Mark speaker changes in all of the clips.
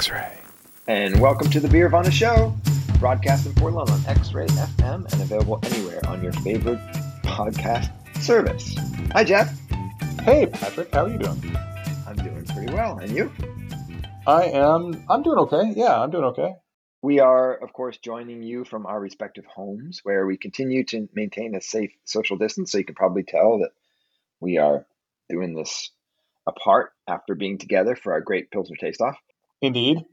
Speaker 1: X-Ray.
Speaker 2: And welcome to the Beer Beervana Show, broadcast in Portland on X-Ray FM and available anywhere on your favorite podcast service. Hi, Jeff.
Speaker 3: Hey, Patrick. How are you doing?
Speaker 2: I'm doing pretty well. And you?
Speaker 3: I am. I'm doing okay. Yeah, I'm doing okay.
Speaker 2: We are, of course, joining you from our respective homes where we continue to maintain a safe social distance. So you can probably tell that we are doing this apart after being together for our great Pilsner Taste Off.
Speaker 3: Indeed,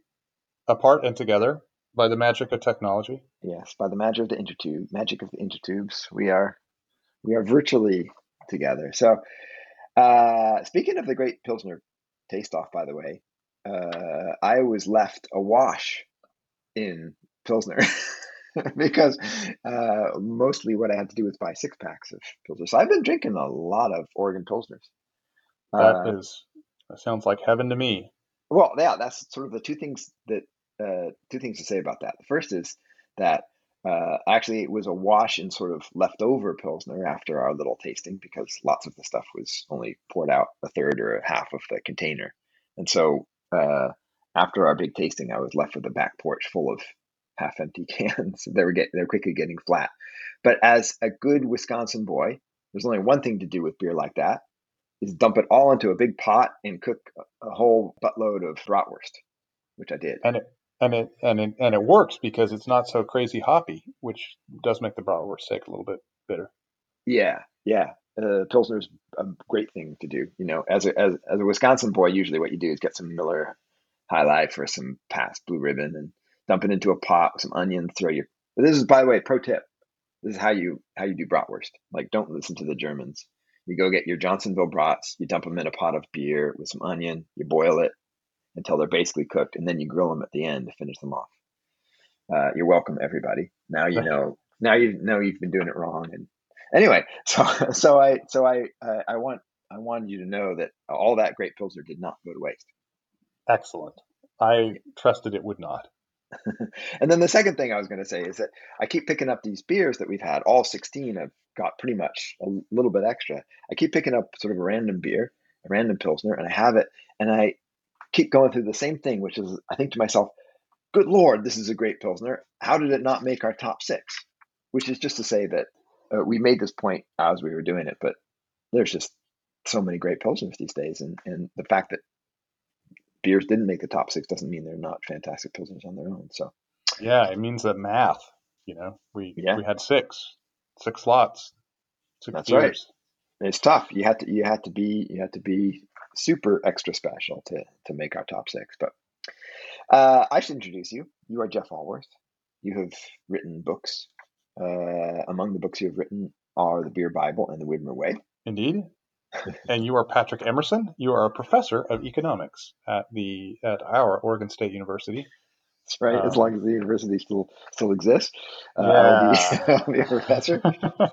Speaker 3: apart and together by the magic of technology.
Speaker 2: Yes, by the magic of the intertube, magic of the intertubes, we are we are virtually together. So, uh, speaking of the great Pilsner Taste Off, by the way, uh, I was left awash in Pilsner because uh, mostly what I had to do was buy six packs of Pilsner. So I've been drinking a lot of Oregon Pilsners.
Speaker 3: That uh, is that sounds like heaven to me.
Speaker 2: Well, yeah, that's sort of the two things that uh, two things to say about that. The first is that uh, actually it was a wash in sort of leftover pilsner after our little tasting because lots of the stuff was only poured out a third or a half of the container, and so uh, after our big tasting, I was left with a back porch full of half-empty cans. they were get they're quickly getting flat. But as a good Wisconsin boy, there's only one thing to do with beer like that, is dump it all into a big pot and cook a whole buttload of bratwurst, which I did.
Speaker 3: And it and it and it and it works because it's not so crazy hoppy, which does make the bratwurst take a little bit bitter.
Speaker 2: Yeah, yeah. Uh, Pilsner's a great thing to do. You know, as a as, as a Wisconsin boy, usually what you do is get some Miller High Life or some Pabst Blue Ribbon and dump it into a pot with some onions. Throw your. This is, by the way, pro tip. This is how you how you do bratwurst. Like, don't listen to the Germans. You go get your Johnsonville brats, you dump them in a pot of beer with some onion, you boil it until they're basically cooked, and then you grill them at the end to finish them off. Uh, you're welcome, everybody. Now you know. Now you know you've been doing it wrong. And anyway, so so I so I uh, I want I wanted you to know that all that great pilsner did not go to waste.
Speaker 3: Excellent. I trusted it would not.
Speaker 2: and then the second thing I was going to say is that I keep picking up these beers that we've had. All 16 have got pretty much a little bit extra. I keep picking up sort of a random beer, a random Pilsner, and I have it. And I keep going through the same thing, which is I think to myself, good Lord, this is a great Pilsner. How did it not make our top six? Which is just to say that uh, we made this point as we were doing it, but there's just so many great Pilsners these days. And, and the fact that beers didn't make the top six doesn't mean they're not fantastic pilsners on their own. So
Speaker 3: yeah, it means that math. You know, we yeah. we had six six slots.
Speaker 2: Six That's beers. right. It's tough. You had to you had to be you had to be super extra special to to make our top six. But uh, I should introduce you. You are Jeff Alworth. You have written books. Uh, among the books you have written are the Beer Bible and the Widmer Way.
Speaker 3: Indeed and you are Patrick Emerson. You are a professor of economics at the at our Oregon State University.
Speaker 2: That's right. as long as the university still still exists,
Speaker 3: uh, I'll,
Speaker 2: be, I'll, be, a professor. yeah.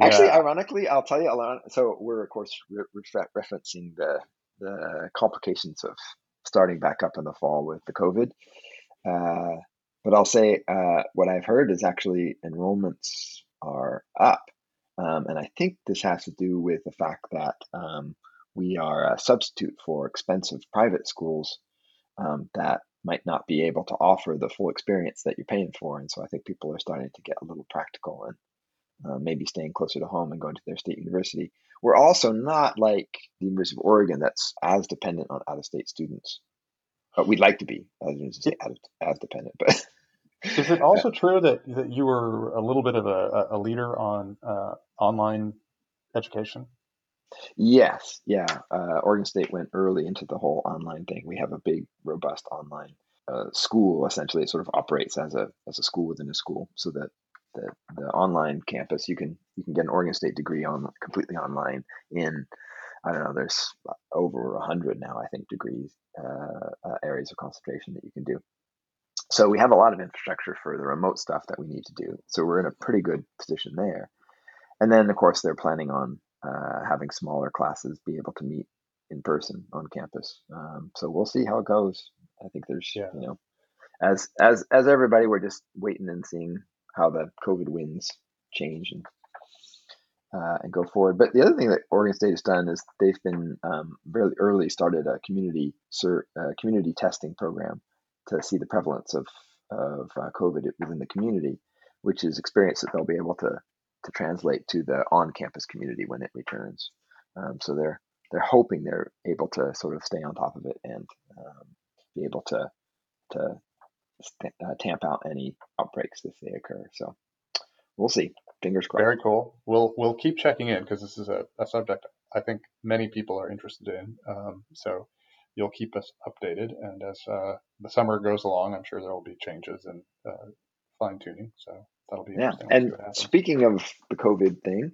Speaker 2: Actually, ironically, I'll tell you. So we're of course re- re- referencing the the complications of starting back up in the fall with the COVID. Uh, but I'll say uh, what I've heard is actually enrollments are up um, and I think this has to do with the fact that um, we are a substitute for expensive private schools um, that might not be able to offer the full experience that you're paying for. And so I think people are starting to get a little practical and uh, maybe staying closer to home and going to their state university. We're also not like the University of Oregon that's as dependent on out of state students. But we'd like to be, as, as dependent, but
Speaker 3: is it also true that, that you were a little bit of a, a leader on uh, online education?
Speaker 2: Yes, yeah. Uh, Oregon State went early into the whole online thing. We have a big, robust online uh, school. Essentially, it sort of operates as a as a school within a school, so that the, the online campus you can you can get an Oregon State degree on completely online in I don't know. There's over a hundred now, I think, degrees uh, uh, areas of concentration that you can do. So we have a lot of infrastructure for the remote stuff that we need to do. So we're in a pretty good position there. And then, of course, they're planning on uh, having smaller classes be able to meet in person on campus. Um, so we'll see how it goes. I think there's, yeah. you know, as as as everybody, we're just waiting and seeing how the COVID winds change and uh, and go forward. But the other thing that Oregon State has done is they've been um, very early started a community uh, community testing program to see the prevalence of of uh, COVID within the community, which is experience that they'll be able to to translate to the on-campus community when it returns. Um, so they're they're hoping they're able to sort of stay on top of it and um, be able to to st- uh, tamp out any outbreaks if they occur. So we'll see. Fingers crossed.
Speaker 3: Very cool. We'll we'll keep checking in because this is a, a subject I think many people are interested in. Um, so you'll keep us updated, and as uh, the summer goes along, I'm sure there will be changes and uh, fine tuning. So that'll be
Speaker 2: yeah. And speaking of the COVID thing,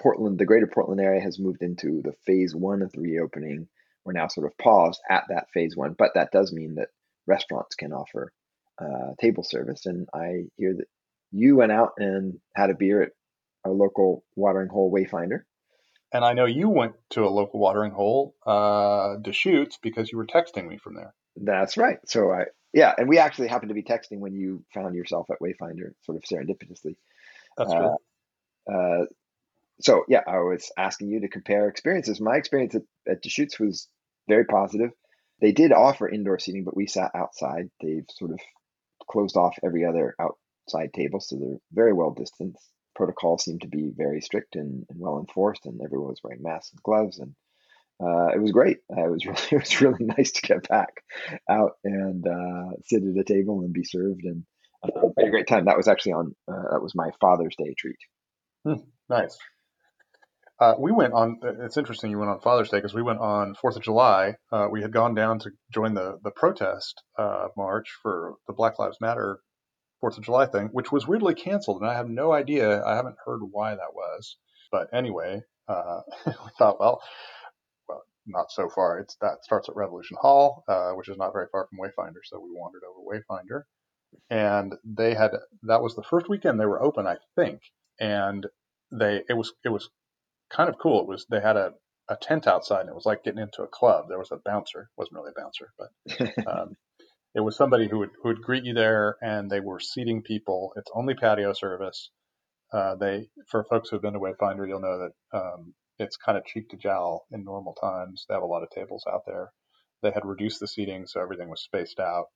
Speaker 2: Portland, the greater Portland area has moved into the phase one of the reopening. We're now sort of paused at that phase one, but that does mean that restaurants can offer uh, table service. And I hear that you went out and had a beer at our local watering hole Wayfinder.
Speaker 3: And I know you went to a local watering hole, uh, Deschutes, because you were texting me from there.
Speaker 2: That's right. So I, yeah, and we actually happened to be texting when you found yourself at Wayfinder, sort of serendipitously.
Speaker 3: That's.
Speaker 2: Uh, uh, so yeah, I was asking you to compare experiences. My experience at, at Deschutes was very positive. They did offer indoor seating, but we sat outside. They've sort of closed off every other outside table, so they're very well distanced. Protocol seemed to be very strict and, and well enforced, and everyone was wearing masks and gloves, and uh, it was great. Uh, it was really it was really nice to get back out and uh, sit at a table and be served, and uh, had a great time. That was actually on uh, that was my Father's Day treat.
Speaker 3: Hmm, nice. We went on. It's interesting you went on Father's Day because we went on Fourth of July. We had gone down to join the the protest march for the Black Lives Matter Fourth of July thing, which was weirdly canceled, and I have no idea. I haven't heard why that was. But anyway, uh, we thought, well, well, not so far. It's that starts at Revolution Hall, uh, which is not very far from Wayfinder, so we wandered over Wayfinder, and they had that was the first weekend they were open, I think, and they it was it was kind of cool. It was they had a, a tent outside, and it was like getting into a club. There was a bouncer. It wasn't really a bouncer, but um, it was somebody who would who would greet you there, and they were seating people. It's only patio service. Uh, they for folks who've been to Wayfinder, you'll know that um, it's kind of cheek to jowl in normal times. They have a lot of tables out there. They had reduced the seating, so everything was spaced out.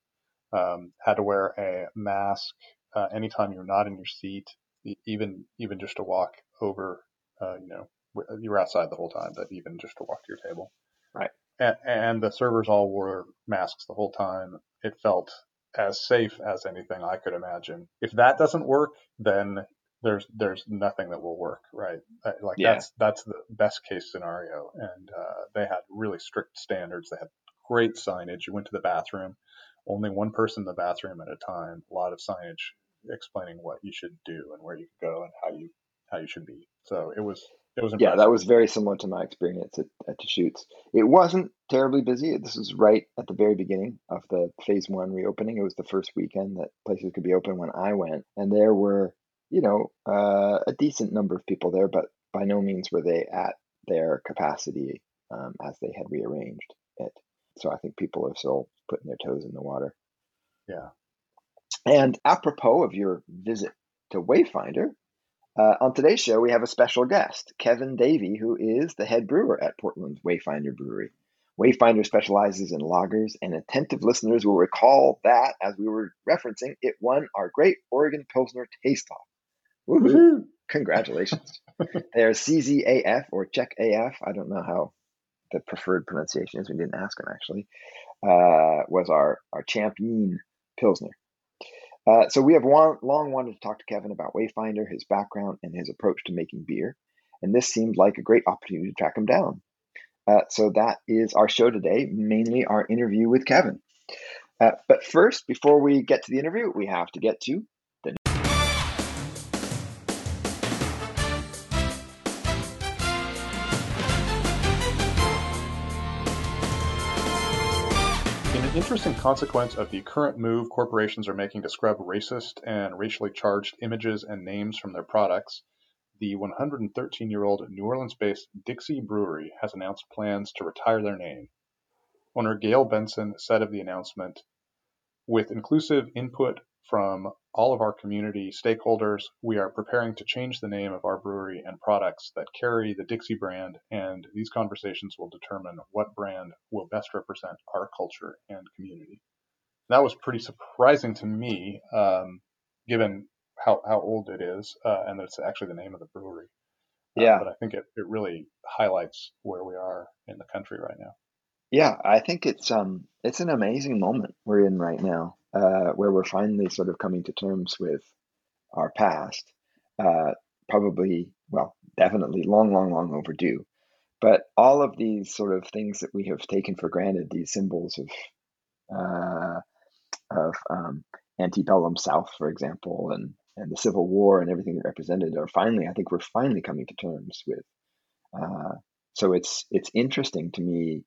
Speaker 3: Um, had to wear a mask uh, anytime you're not in your seat, even even just to walk over, uh, you know, you were outside the whole time, but even just to walk to your table.
Speaker 2: Right.
Speaker 3: And, and the servers all wore masks the whole time. It felt as safe as anything I could imagine. If that doesn't work, then there's there's nothing that will work, right? Uh, like yeah. that's that's the best case scenario. And uh, they had really strict standards. They had great signage. You went to the bathroom, only one person in the bathroom at a time. A lot of signage explaining what you should do and where you could go and how you how you should be. So it was was
Speaker 2: yeah, that was very similar to my experience at, at Deschutes. It wasn't terribly busy. This was right at the very beginning of the phase one reopening. It was the first weekend that places could be open when I went, and there were, you know, uh, a decent number of people there, but by no means were they at their capacity um, as they had rearranged it. So I think people are still putting their toes in the water.
Speaker 3: Yeah.
Speaker 2: And apropos of your visit to Wayfinder, uh, on today's show, we have a special guest, Kevin Davey, who is the head brewer at Portland's Wayfinder Brewery. Wayfinder specializes in lagers, and attentive listeners will recall that, as we were referencing, it won our Great Oregon Pilsner Taste Off. Woohoo! Congratulations. Their CZAF or Czech AF, I don't know how the preferred pronunciation is, we didn't ask him actually, uh, was our, our champion Pilsner. Uh, so we have long, long wanted to talk to Kevin about Wayfinder, his background, and his approach to making beer. And this seemed like a great opportunity to track him down. Uh, so that is our show today, mainly our interview with Kevin. Uh, but first, before we get to the interview, we have to get to
Speaker 3: interesting consequence of the current move corporations are making to scrub racist and racially charged images and names from their products, the 113 year old New Orleans based Dixie Brewery has announced plans to retire their name. Owner Gayle Benson said of the announcement, with inclusive input from all of our community stakeholders. We are preparing to change the name of our brewery and products that carry the Dixie brand, and these conversations will determine what brand will best represent our culture and community. That was pretty surprising to me, um, given how, how old it is, uh, and that it's actually the name of the brewery. Uh,
Speaker 2: yeah.
Speaker 3: But I think it, it really highlights where we are in the country right now.
Speaker 2: Yeah, I think it's um it's an amazing moment we're in right now, uh, where we're finally sort of coming to terms with our past. Uh, probably, well, definitely long, long, long overdue. But all of these sort of things that we have taken for granted, these symbols of uh, of um, antebellum South, for example, and and the Civil War and everything it represented, are finally, I think, we're finally coming to terms with. Uh, so it's it's interesting to me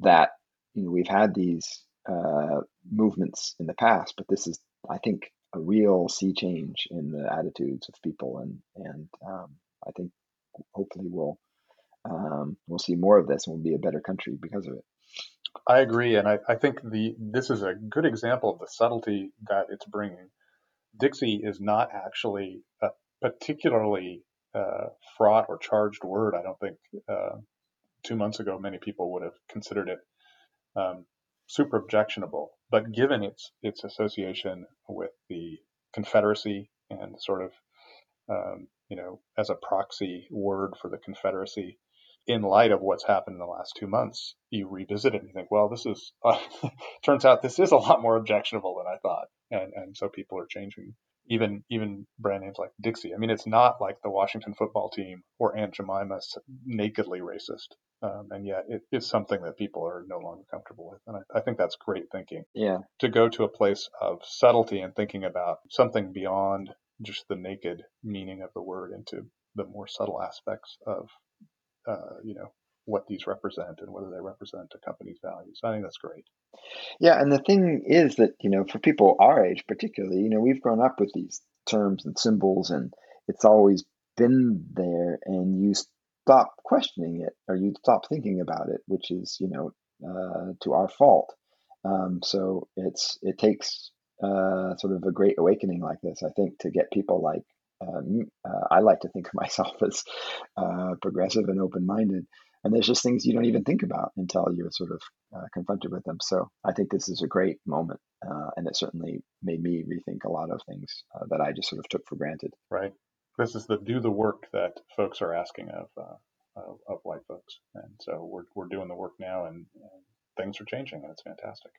Speaker 2: that you know we've had these uh, movements in the past, but this is, I think, a real sea change in the attitudes of people, and and um, I think hopefully we'll um, we'll see more of this, and we'll be a better country because of it.
Speaker 3: I agree, and I, I think the this is a good example of the subtlety that it's bringing. Dixie is not actually a particularly uh, fraught or charged word. I don't think uh, two months ago, many people would have considered it um, super objectionable. But given its its association with the Confederacy and sort of um, you know as a proxy word for the Confederacy, in light of what's happened in the last two months, you revisit it and you think, well, this is uh, turns out this is a lot more objectionable than I thought, and and so people are changing even even brand names like Dixie. I mean, it's not like the Washington football team or Aunt Jemima's nakedly racist, um, and yet it is something that people are no longer comfortable with. And I, I, think that's great thinking.
Speaker 2: Yeah.
Speaker 3: To go to a place of subtlety and thinking about something beyond just the naked meaning of the word into the more subtle aspects of, uh, you know, what these represent and whether they represent a company's values. I think that's great.
Speaker 2: Yeah, and the thing is that, you know, for people our age particularly, you know, we've grown up with these terms and symbols and it's always been there and you stop questioning it or you stop thinking about it, which is, you know, uh, to our fault. Um, so it's it takes uh, sort of a great awakening like this, I think, to get people like um, uh, I like to think of myself as uh, progressive and open minded and there's just things you don't even think about until you're sort of uh, confronted with them. So I think this is a great moment, uh, and it certainly made me rethink a lot of things uh, that I just sort of took for granted.
Speaker 3: Right. This is the do the work that folks are asking of uh, of, of, white folks, and so we're we're doing the work now, and, and things are changing, and it's fantastic.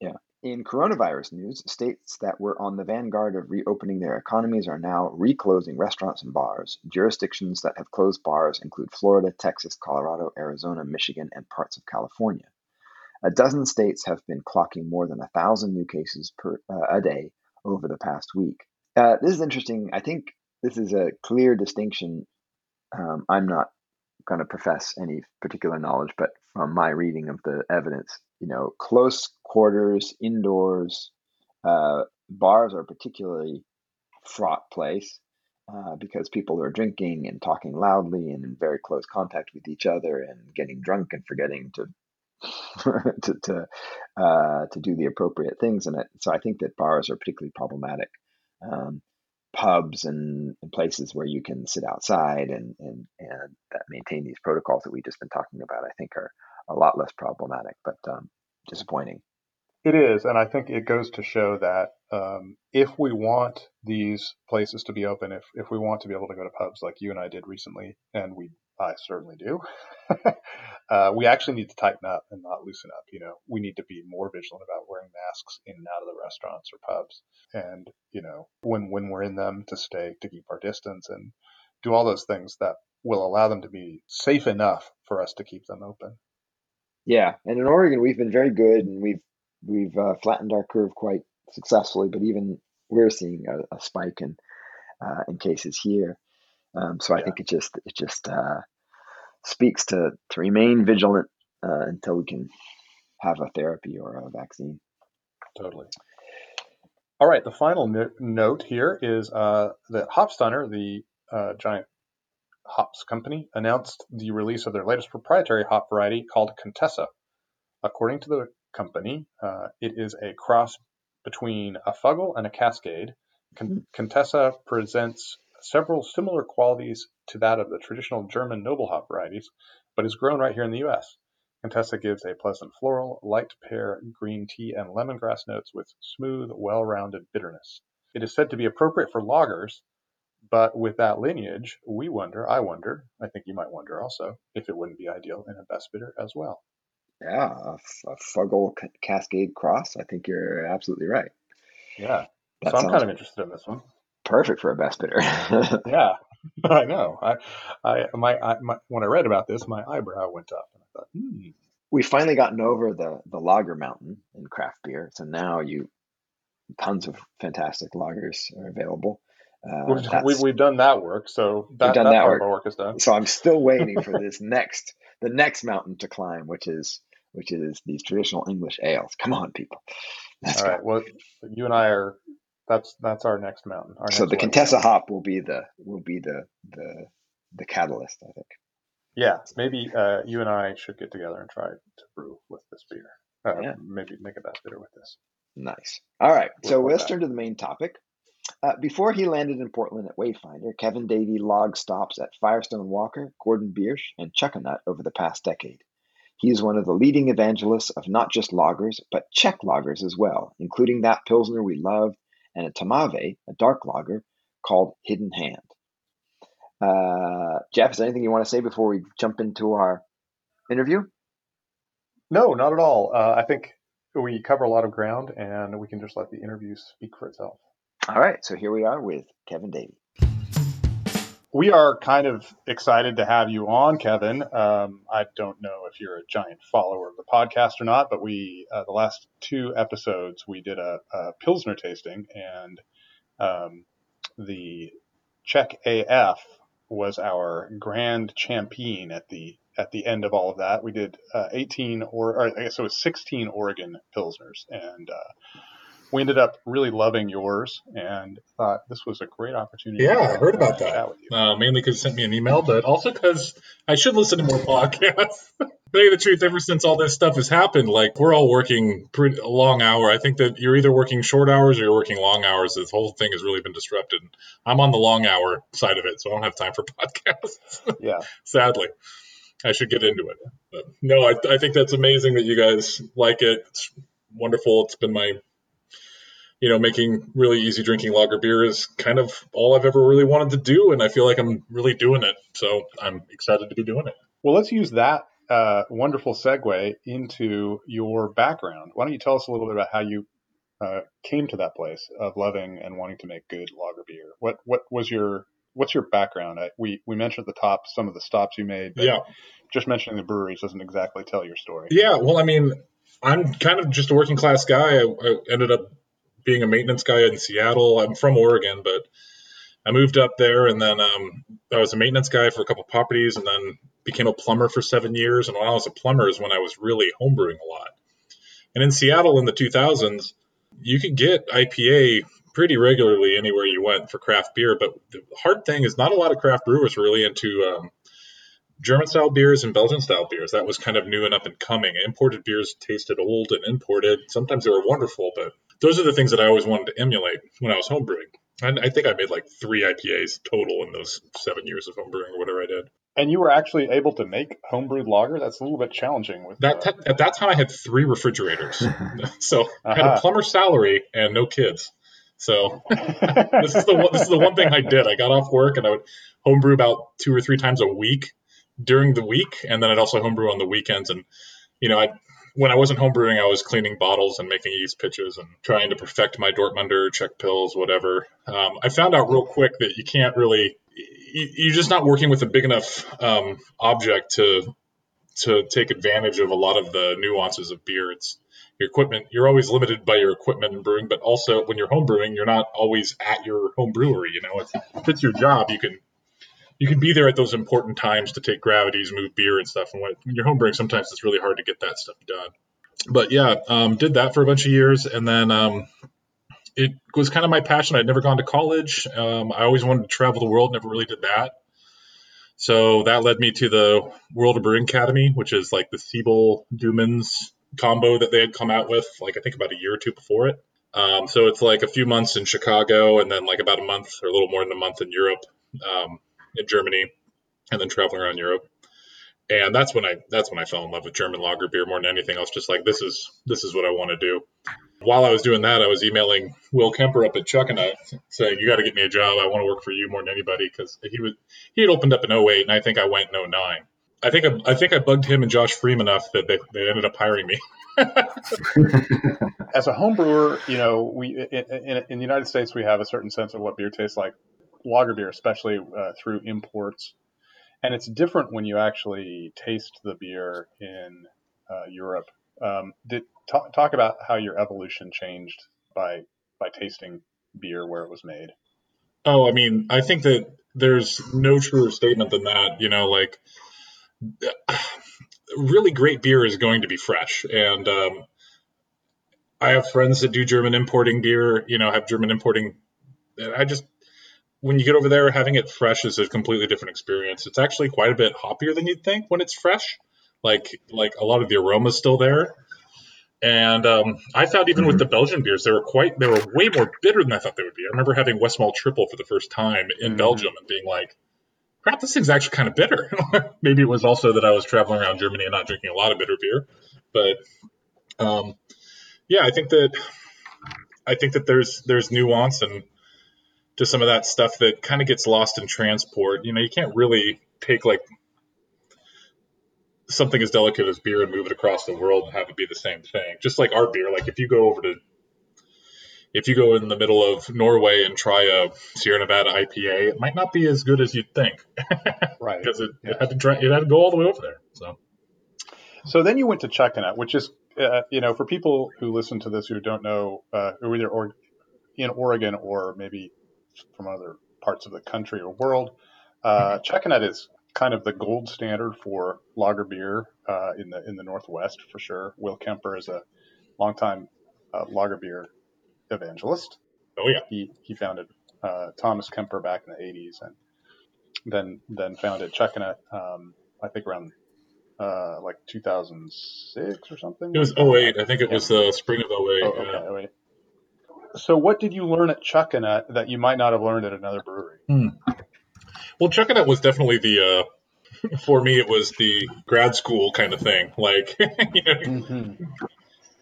Speaker 2: Yeah. In coronavirus news, states that were on the vanguard of reopening their economies are now reclosing restaurants and bars. Jurisdictions that have closed bars include Florida, Texas, Colorado, Arizona, Michigan, and parts of California. A dozen states have been clocking more than a thousand new cases per uh, a day over the past week. Uh, this is interesting. I think this is a clear distinction. Um, I'm not going to profess any particular knowledge, but from my reading of the evidence, you know, close quarters, indoors, uh, bars are particularly fraught place uh, because people are drinking and talking loudly and in very close contact with each other and getting drunk and forgetting to to to, uh, to do the appropriate things. And so I think that bars are particularly problematic. Um, pubs and, and, places where you can sit outside and, and, and maintain these protocols that we've just been talking about, I think are a lot less problematic, but um, disappointing.
Speaker 3: It is, and I think it goes to show that um, if we want these places to be open, if if we want to be able to go to pubs like you and I did recently, and we I certainly do, uh, we actually need to tighten up and not loosen up. You know, we need to be more vigilant about wearing masks in and out of the restaurants or pubs, and you know, when when we're in them, to stay to keep our distance and do all those things that will allow them to be safe enough for us to keep them open.
Speaker 2: Yeah, and in Oregon, we've been very good, and we've we've uh, flattened our curve quite successfully. But even we're seeing a, a spike in uh, in cases here. Um, so I yeah. think it just it just uh, speaks to to remain vigilant uh, until we can have a therapy or a vaccine.
Speaker 3: Totally. All right. The final no- note here is uh, that Hopsteiner, the uh, giant Hops Company announced the release of their latest proprietary hop variety called Contessa. According to the company, uh, it is a cross between a Fuggle and a Cascade. Con- Contessa presents several similar qualities to that of the traditional German noble hop varieties, but is grown right here in the U.S. Contessa gives a pleasant floral, light pear, green tea, and lemongrass notes with smooth, well-rounded bitterness. It is said to be appropriate for lagers, but with that lineage, we wonder, I wonder, I think you might wonder also, if it wouldn't be ideal in a best bitter as well.
Speaker 2: Yeah, a, a Fuggle Cascade cross. I think you're absolutely right.
Speaker 3: Yeah. That so I'm kind of interested in this one.
Speaker 2: Perfect for a best bitter.
Speaker 3: yeah, I know. I, I, my, I, my, when I read about this, my eyebrow went up, and I thought, hmm.
Speaker 2: We've finally gotten over the the lager mountain in craft beer, so now you tons of fantastic lagers are available.
Speaker 3: Uh, we've, we've, done that work, so that, that, that work. work. is done.
Speaker 2: So I'm still waiting for this next, the next mountain to climb, which is which is these traditional English ales. Come on, people.
Speaker 3: Let's All right. Well, you and I are. That's that's our next mountain. Our
Speaker 2: so
Speaker 3: next
Speaker 2: the Contessa mountain. hop will be the will be the the the catalyst, I think.
Speaker 3: Yeah, maybe uh, you and I should get together and try to brew with this beer. Uh, yeah. Maybe make a best bitter with this.
Speaker 2: Nice. All right. We'll so let's turn to the main topic. Uh, before he landed in Portland at Wayfinder, Kevin Davey logged stops at Firestone Walker, Gordon Biersch, and Chuckanut over the past decade. He is one of the leading evangelists of not just lagers, but Czech lagers as well, including that Pilsner we love and a tmavé, a dark lager, called Hidden Hand. Uh, Jeff, is there anything you want to say before we jump into our interview?
Speaker 3: No, not at all. Uh, I think we cover a lot of ground and we can just let the interview speak for itself.
Speaker 2: All right, so here we are with Kevin Davey.
Speaker 3: We are kind of excited to have you on, Kevin. Um, I don't know if you're a giant follower of the podcast or not, but we uh, the last two episodes we did a, a Pilsner tasting, and um, the Czech AF was our grand champion at the at the end of all of that. We did uh, 18 or, or I guess it was 16 Oregon Pilsners, and uh, we ended up really loving yours and thought this was a great opportunity.
Speaker 1: Yeah, I heard about that. Uh, mainly because you sent me an email, but also because I should listen to more podcasts. tell you the truth, ever since all this stuff has happened, like we're all working pretty a long hour. I think that you're either working short hours or you're working long hours. This whole thing has really been disrupted. I'm on the long hour side of it, so I don't have time for podcasts.
Speaker 3: Yeah,
Speaker 1: sadly. I should get into it. But no, I, I think that's amazing that you guys like it. It's wonderful. It's been my you know, making really easy drinking lager beer is kind of all I've ever really wanted to do, and I feel like I'm really doing it. So I'm excited to be doing it.
Speaker 3: Well, let's use that uh, wonderful segue into your background. Why don't you tell us a little bit about how you uh, came to that place of loving and wanting to make good lager beer? What what was your what's your background? I, we we mentioned at the top some of the stops you made.
Speaker 1: yeah.
Speaker 3: Just mentioning the breweries doesn't exactly tell your story.
Speaker 1: Yeah. Well, I mean, I'm kind of just a working class guy. I, I ended up being a maintenance guy in Seattle. I'm from Oregon, but I moved up there and then um, I was a maintenance guy for a couple properties and then became a plumber for seven years. And while I was a plumber is when I was really homebrewing a lot. And in Seattle in the 2000s, you could get IPA pretty regularly anywhere you went for craft beer. But the hard thing is not a lot of craft brewers were really into um, German style beers and Belgian style beers. That was kind of new and up and coming. Imported beers tasted old and imported. Sometimes they were wonderful, but those are the things that I always wanted to emulate when I was homebrewing. And I think I made like three IPAs total in those seven years of homebrewing or whatever I did.
Speaker 3: And you were actually able to make homebrewed lager. That's a little bit challenging. With
Speaker 1: that, uh... at that time, I had three refrigerators, so uh-huh. I had a uh-huh. plumber's salary and no kids. So this is the one, this is the one thing I did. I got off work and I would homebrew about two or three times a week during the week, and then I'd also homebrew on the weekends. And you know, I when I wasn't homebrewing, I was cleaning bottles and making yeast pitches and trying to perfect my Dortmunder, Czech Pils, whatever. Um, I found out real quick that you can't really, you, are just not working with a big enough um, object to to take advantage of a lot of the nuances of beer. It's your equipment. You're always limited by your equipment and brewing, but also when you're homebrewing, you're not always at your home brewery. You know, if it's your job, you can you can be there at those important times to take gravities, move beer and stuff. And when, when you're homebrewing, sometimes it's really hard to get that stuff done. But yeah, um, did that for a bunch of years, and then um, it was kind of my passion. I'd never gone to college. Um, I always wanted to travel the world. Never really did that. So that led me to the World of Brewing Academy, which is like the Siebel Doemens combo that they had come out with, like I think about a year or two before it. Um, so it's like a few months in Chicago, and then like about a month or a little more than a month in Europe, um, in Germany, and then traveling around Europe. And that's when I that's when I fell in love with German lager beer more than anything else. Just like this is this is what I want to do. While I was doing that, I was emailing Will Kemper up at Chuckanut saying, "You got to get me a job. I want to work for you more than anybody." Because he was he had opened up in 08, and I think I went in 09. I think I, I think I bugged him and Josh Freem enough that they, they ended up hiring me.
Speaker 3: As a home brewer, you know, we in, in, in, the United States we have a certain sense of what beer tastes like, lager beer, especially uh, through imports, and it's different when you actually taste the beer in uh, Europe. Um, did talk, talk about how your evolution changed by by tasting beer where it was made.
Speaker 1: Oh, I mean, I think that there's no truer statement than that. You know, like really great beer is going to be fresh. And um, I have friends that do German importing beer, you know, have German importing. I just, when you get over there, having it fresh is a completely different experience. It's actually quite a bit hoppier than you'd think when it's fresh. Like, like a lot of the aroma's still there. And um, I found even with the Belgian beers, they were quite, they were way more bitter than I thought they would be. I remember having Westmalle Tripel for the first time in mm-hmm. Belgium and being like, crap, this thing's actually kind of bitter. Maybe it was also that I was traveling around Germany and not drinking a lot of bitter beer, but um, yeah, I think that I think that there's there's nuance and to some of that stuff that kind of gets lost in transport. You know, you can't really take like something as delicate as beer and move it across the world and have it be the same thing. Just like our beer, like if you go over to if you go in the middle of Norway and try a Sierra Nevada IPA, it might not be as good as you'd think.
Speaker 3: right.
Speaker 1: Because it, yeah. it, had to try, it had to go all the way over there. So.
Speaker 3: So then you went to Chuckanut, which is, uh, you know, for people who listen to this who don't know, uh, who either or, in Oregon or maybe from other parts of the country or world, uh, mm-hmm. is kind of the gold standard for lager beer uh, in the in the Northwest for sure. Will Kemper is a longtime uh, lager beer evangelist.
Speaker 1: Oh yeah.
Speaker 3: He he founded uh, Thomas Kemper back in the '80s, and then then founded Chuckanut. Um, I think around uh, like 2006 or something.
Speaker 1: It was 08. I think it yeah. was the spring of 08.
Speaker 3: Oh, okay, yeah. 08. So what did you learn at Chuckanut that you might not have learned at another brewery?
Speaker 1: Hmm. Well, Chuckanut was definitely the uh, for me it was the grad school kind of thing. Like you know, mm-hmm.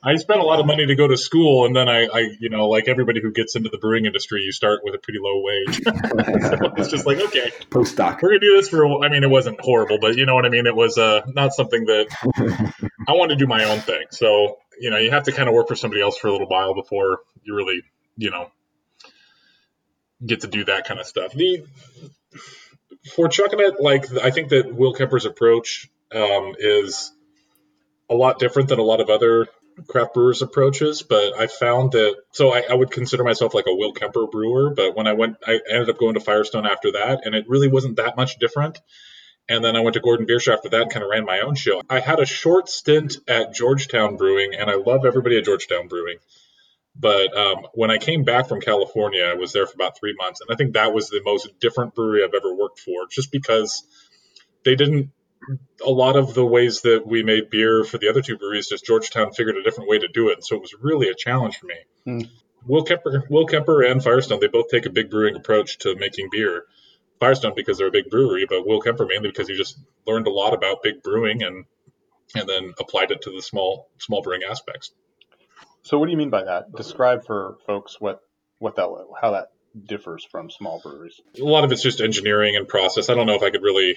Speaker 1: I spent a lot of money to go to school, and then I, I, you know, like everybody who gets into the brewing industry, you start with a pretty low wage. so it's just like, okay,
Speaker 2: postdoc.
Speaker 1: We're gonna do this for. I mean, it wasn't horrible, but you know what I mean. It was uh, not something that I wanted to do my own thing. So you know, you have to kind of work for somebody else for a little while before you really, you know, get to do that kind of stuff. The for it, like I think that Will Kemper's approach um, is a lot different than a lot of other craft brewers approaches, but I found that so I, I, would consider myself like a Will Kemper brewer, but when I went, I ended up going to Firestone after that, and it really wasn't that much different. And then I went to Gordon Biersch after that and kind of ran my own show. I had a short stint at Georgetown Brewing, and I love everybody at Georgetown Brewing. But um, when I came back from California, I was there for about three months, and I think that was the most different brewery I've ever worked for, just because they didn't a lot of the ways that we made beer for the other two breweries, just Georgetown figured a different way to do it. And so it was really a challenge for me. Hmm. Will Kemper, Will Kemper and Firestone, they both take a big brewing approach to making beer. Firestone because they're a big brewery, but Will Kemper mainly because he just learned a lot about big brewing and and then applied it to the small small brewing aspects.
Speaker 3: So what do you mean by that? Describe for folks what what that how that differs from small breweries.
Speaker 1: A lot of it's just engineering and process. I don't know if I could really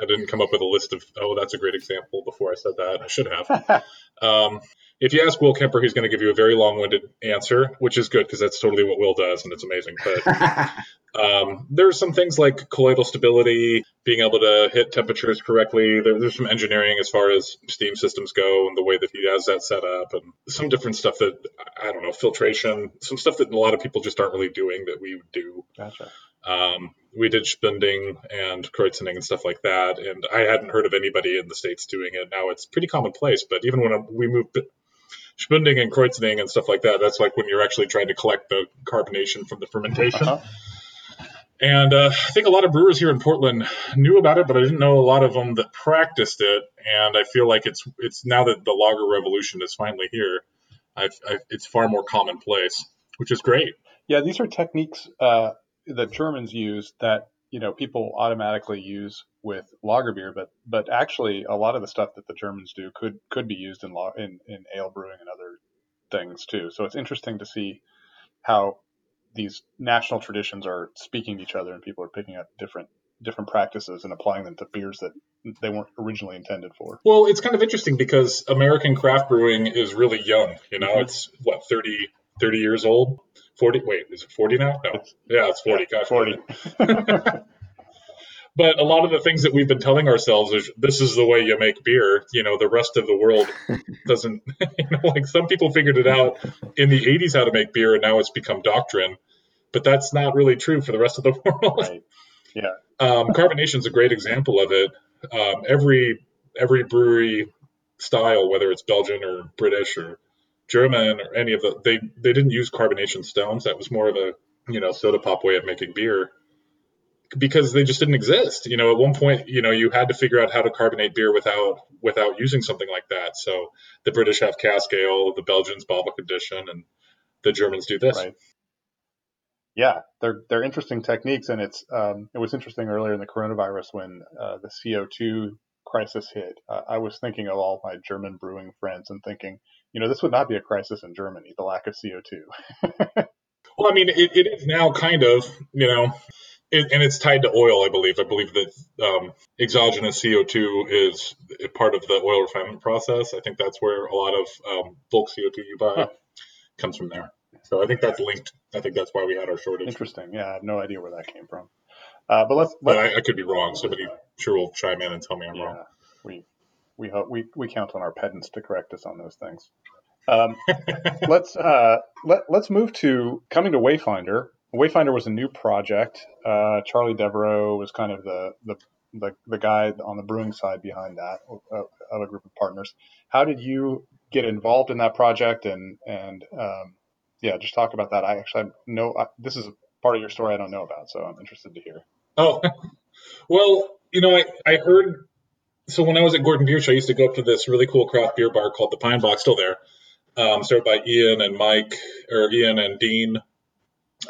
Speaker 1: I didn't come up with a list of, oh, that's a great example before I said that. I should have. um, if you ask Will Kemper, he's going to give you a very long-winded answer, which is good because that's totally what Will does, and it's amazing. But um, there's some things like colloidal stability, being able to hit temperatures correctly. There, there's some engineering as far as steam systems go and the way that he has that set up, and some different stuff that I don't know, filtration, some stuff that a lot of people just aren't really doing that we do.
Speaker 3: Gotcha.
Speaker 1: Um, we did Spunding and Krausening and stuff like that, and I hadn't heard of anybody in the states doing it. Now it's pretty commonplace, but even when we moved Spunding and Krausening and stuff like that, that's like when you're actually trying to collect the carbonation from the fermentation. Uh-huh. And uh, I think a lot of brewers here in Portland knew about it, but I didn't know a lot of them that practiced it. And I feel like it's it's now that the lager revolution is finally here. I've, I've, it's far more commonplace, which is great.
Speaker 3: Yeah, these are techniques uh, that Germans use that you know people automatically use with lager beer, but but actually a lot of the stuff that the Germans do could could be used in in, in ale brewing and other things too. So it's interesting to see how these national traditions are speaking to each other and people are picking up different different practices and applying them to beers that they weren't originally intended for.
Speaker 1: Well, it's kind of interesting because American craft brewing is really young. You know, mm-hmm. it's what 30, 30 years old. 40. Wait, is it 40 now? No. Yeah, it's 40.
Speaker 3: Yeah, 40.
Speaker 1: but a lot of the things that we've been telling ourselves is this is the way you make beer. You know, the rest of the world doesn't. You know, like some people figured it out in the 80s how to make beer, and now it's become doctrine. But that's not really true for the rest of the world.
Speaker 3: Right. Yeah.
Speaker 1: Um, carbonation is a great example of it. Um, every every brewery style, whether it's Belgian or British or German or any of the, they they didn't use carbonation stones. That was more of a you know soda pop way of making beer because they just didn't exist. You know, at one point, you know, you had to figure out how to carbonate beer without without using something like that. So the British have cask ale, the Belgians Bottle condition, and the Germans do this.
Speaker 3: Right yeah, they're they're interesting techniques, and it's um, it was interesting earlier in the coronavirus when uh, the CO2 crisis hit. Uh, I was thinking of all my German brewing friends and thinking, you know, this would not be a crisis in Germany, the lack of CO2.
Speaker 1: well, I mean, it, it is now kind of, you know, it, and it's tied to oil, I believe. I believe that um, exogenous CO2 is part of the oil refinement process. I think that's where a lot of um, bulk CO2 you buy huh. comes from there. So I think that's linked. I think that's why we had our shortage.
Speaker 3: Interesting. Yeah, I have no idea where that came from. Uh, but let's.
Speaker 1: But I, I, could be wrong. Somebody sure will chime in and tell me I'm
Speaker 3: yeah,
Speaker 1: wrong.
Speaker 3: We we hope we we count on our pedants to correct us on those things. Um, let's uh, let let's move to coming to Wayfinder. Wayfinder was a new project. Uh, Charlie Devereux was kind of the, the the the guy on the brewing side behind that of, of a group of partners. How did you get involved in that project and and um, yeah, just talk about that. I actually know I, this is part of your story I don't know about, so I'm interested to hear.
Speaker 1: Oh, well, you know, I, I heard. So when I was at Gordon Biersch, I used to go up to this really cool craft beer bar called the Pine Box, still there. Um, started by Ian and Mike, or Ian and Dean,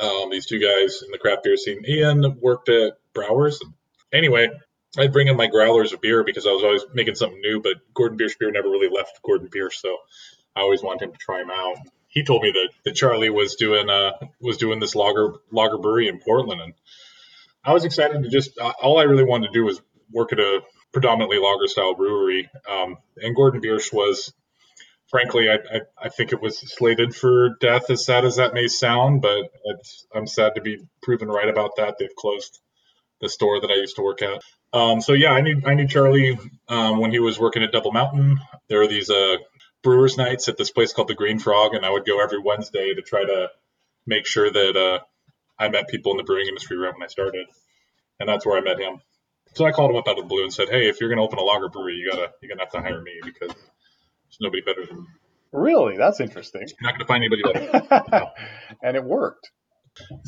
Speaker 1: um, these two guys in the craft beer scene. Ian worked at Brouwer's. Anyway, I'd bring in my growlers of beer because I was always making something new, but Gordon Biersch beer never really left Gordon Biersch, so I always wanted him to try them out he told me that, that Charlie was doing uh was doing this lager lager brewery in Portland, and I was excited to just uh, all I really wanted to do was work at a predominantly lager style brewery. Um, and Gordon Biersch was, frankly, I, I, I think it was slated for death. As sad as that may sound, but I'm sad to be proven right about that. They've closed the store that I used to work at. Um, so yeah, I knew I knew Charlie um, when he was working at Double Mountain. There were these uh, brewers nights at this place called the Green Frog, and I would go every Wednesday to try to make sure that uh, I met people in the brewing industry right when I started, and that's where I met him. So I called him up out of the blue and said, "Hey, if you're going to open a lager brewery, you gotta you're gonna have to hire me because there's nobody better than me."
Speaker 3: Really, that's interesting.
Speaker 1: You're not going to find anybody better.
Speaker 3: and it worked.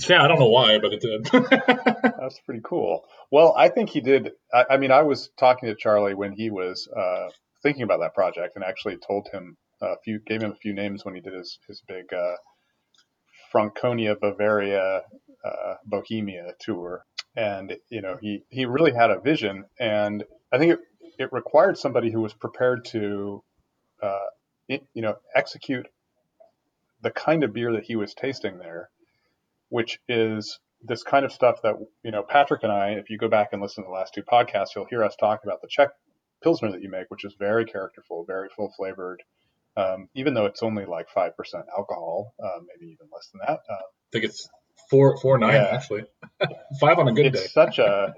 Speaker 1: Yeah, I don't know why, but it did.
Speaker 3: That's pretty cool. Well, I think he did. I, I, mean, I was talking to Charlie when he was uh, thinking about that project and actually told him a few, gave him a few names when he did his his big uh, Franconia, Bavaria, uh, Bohemia tour, and you know he he really had a vision, and I think it it required somebody who was prepared to, uh, it, you know, execute the kind of beer that he was tasting there, which is this kind of stuff that you know Patrick and I, if you go back and listen to the last two podcasts, you'll hear us talk about the Czech pilsner that you make, which is very characterful, very full flavored. Um, even though it's only like five percent alcohol, uh, maybe even less than that. Uh,
Speaker 1: I think it's four four nine yeah. actually, five on a good
Speaker 3: it's
Speaker 1: day.
Speaker 3: Such a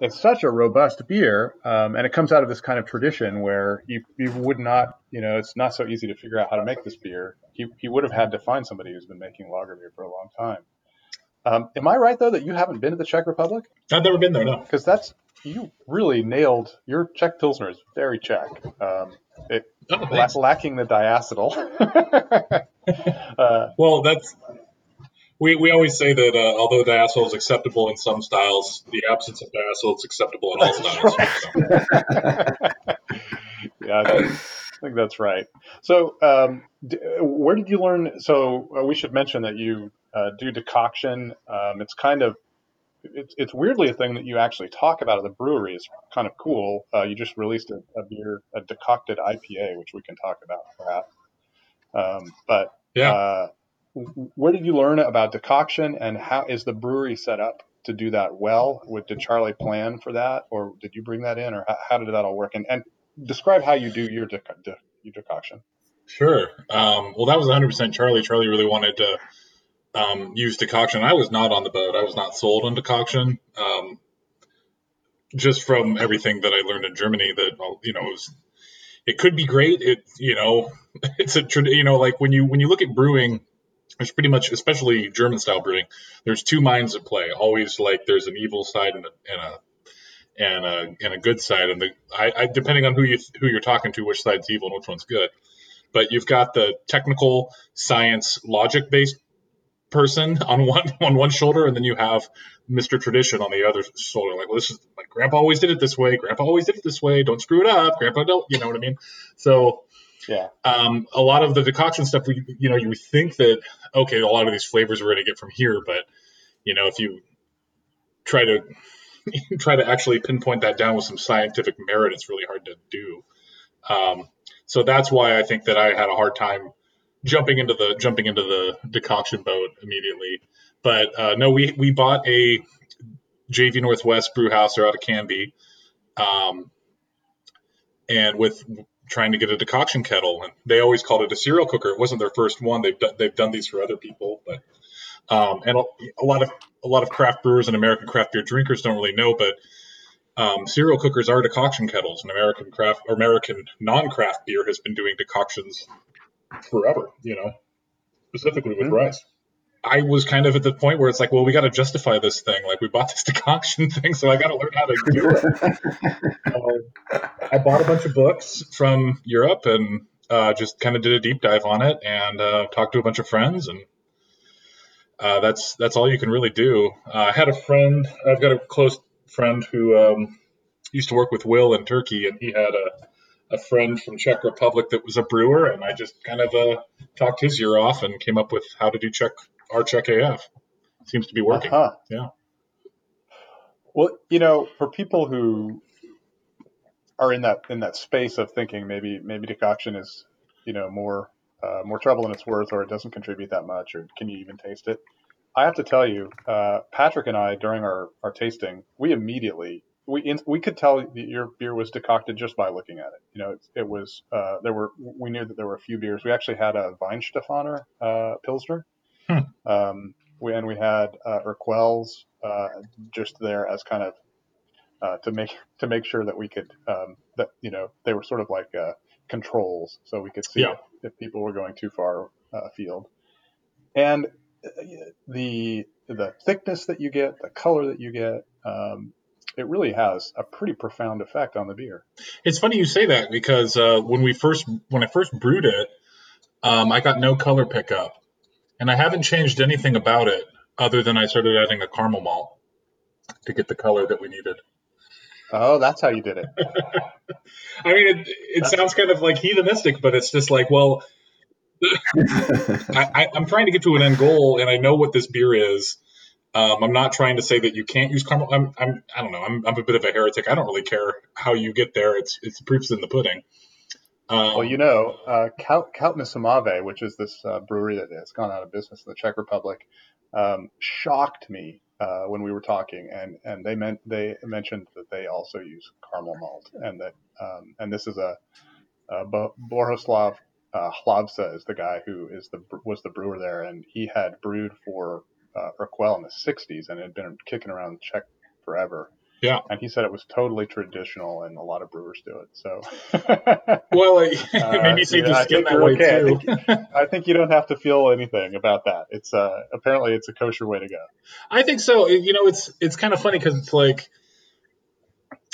Speaker 3: it's such a robust beer, um, and it comes out of this kind of tradition where you you would not, you know, it's not so easy to figure out how to make this beer. He he would have had to find somebody who's been making lager beer for a long time. Um, am I right though that you haven't been to the Czech Republic?
Speaker 1: I've never been there, no.
Speaker 3: Because that's you really nailed your Czech Pilsner is very Czech. Um, it oh, la- lacking the diacetyl.
Speaker 1: uh, well, that's we, we always say that uh, although diacetyl is acceptable in some styles, the absence of diacetyl is acceptable in all styles.
Speaker 3: yeah, I think that's right. So, um, d- where did you learn? So, uh, we should mention that you uh, do decoction. Um, it's kind of it's, it's weirdly a thing that you actually talk about at the brewery. is kind of cool. Uh, you just released a, a, beer, a decocted IPA, which we can talk about perhaps. Um, but yeah, uh, where did you learn about decoction, and how is the brewery set up to do that well? With, did Charlie plan for that, or did you bring that in, or how, did that all work? And, and describe how you do your, de- de- your decoction.
Speaker 1: Sure. Um, well, that was 100% Charlie. Charlie really wanted to um, use decoction. I was not on the boat. I was not sold on decoction. Um, just from everything that I learned in Germany, that you know, it, was, it could be great. It you know, it's a you know, like when you when you look at brewing, there's pretty much, especially German style brewing, there's two minds at play. Always like there's an evil side and a and a and a, and a good side. And the I, I depending on who you who you're talking to, which side's evil and which one's good. But you've got the technical science logic based person on one on one shoulder, and then you have Mr. Tradition on the other shoulder. Like, well, this is like Grandpa always did it this way. Grandpa always did it this way. Don't screw it up. Grandpa don't. You know what I mean? So.
Speaker 3: Yeah.
Speaker 1: Um, a lot of the decoction stuff, we, you know, you would think that okay, a lot of these flavors we're going to get from here, but you know, if you try to try to actually pinpoint that down with some scientific merit, it's really hard to do. Um, so that's why I think that I had a hard time jumping into the jumping into the decoction boat immediately. But uh, no, we we bought a JV Northwest brew house. They're out of Canby, um, and with trying to get a decoction kettle, and they always called it a cereal cooker. It wasn't their first one. They've done, they've done these for other people, but um, and a, a, lot of a lot of craft brewers and American craft beer drinkers don't really know, but um, cereal cookers are decoction kettles. And American craft or American non-craft beer has been doing decoctions forever, you know, specifically with mm-hmm. rice. I was kind of at the point where it's like, well, we got to justify this thing. Like, we bought this decoction thing, so I got to learn how to do it. uh, I bought a bunch of books from Europe and uh, just kind of did a deep dive on it and uh, talked to a bunch of friends, and uh, that's that's all you can really do. Uh, I had a friend. I've got a close friend who um, used to work with Will in Turkey, and he had a a friend from Czech Republic that was a brewer, and I just kind of uh, talked his ear off and came up with how to do Czech our Czech AF. Seems to be working. Uh-huh. Yeah.
Speaker 3: Well, you know, for people who are in that in that space of thinking maybe maybe decoction is you know more uh, more trouble than it's worth, or it doesn't contribute that much, or can you even taste it? I have to tell you, uh, Patrick and I during our, our tasting, we immediately we we could tell that your beer was decocted just by looking at it. You know, it, it was uh, there were we knew that there were a few beers. We actually had a Weihenstephaner uh, Pilsner, hmm. um, we, and we had uh, Urquell's uh, just there as kind of uh, to make to make sure that we could um, that you know they were sort of like uh, controls, so we could see yeah. if, if, people were going too far uh, afield. And uh, the the thickness that you get, the color that you get, um, it really has a pretty profound effect on the beer.
Speaker 1: It's funny you say that because uh, when we first when I first brewed it, um, I got no color pickup, and I haven't changed anything about it other than I started adding a caramel malt to get the color that we needed.
Speaker 3: Oh, that's how you did it.
Speaker 1: I mean, it, it sounds kind of like heathenistic, but it's just like, well, I, am trying to get to an end goal, and I know what this beer is, um, I'm not trying to say that you can't use caramel. I'm, I'm, I don't know. I'm, I'm a bit of a heretic. I don't really care how you get there. It's, it's the proof's in the pudding.
Speaker 3: Um, well, you know, uh, Kaut, which is this uh, brewery that has gone out of business in the Czech Republic, um, shocked me uh, when we were talking, and and they meant they mentioned that they also use caramel malt, and that um, and this is a, a Borislav uh, Hlavsa is the guy who is the was the brewer there, and he had brewed for uh, Urquell in the 60s and had been kicking around Czech forever.
Speaker 1: Yeah.
Speaker 3: And he said it was totally traditional and a lot of brewers do it. So,
Speaker 1: well, uh, maybe save your skin that way okay.
Speaker 3: too. I think, I think, you don't have to feel anything about that. It's uh, apparently it's a kosher way to go.
Speaker 1: I think so. You know, it's, it's kind of funny because it's like,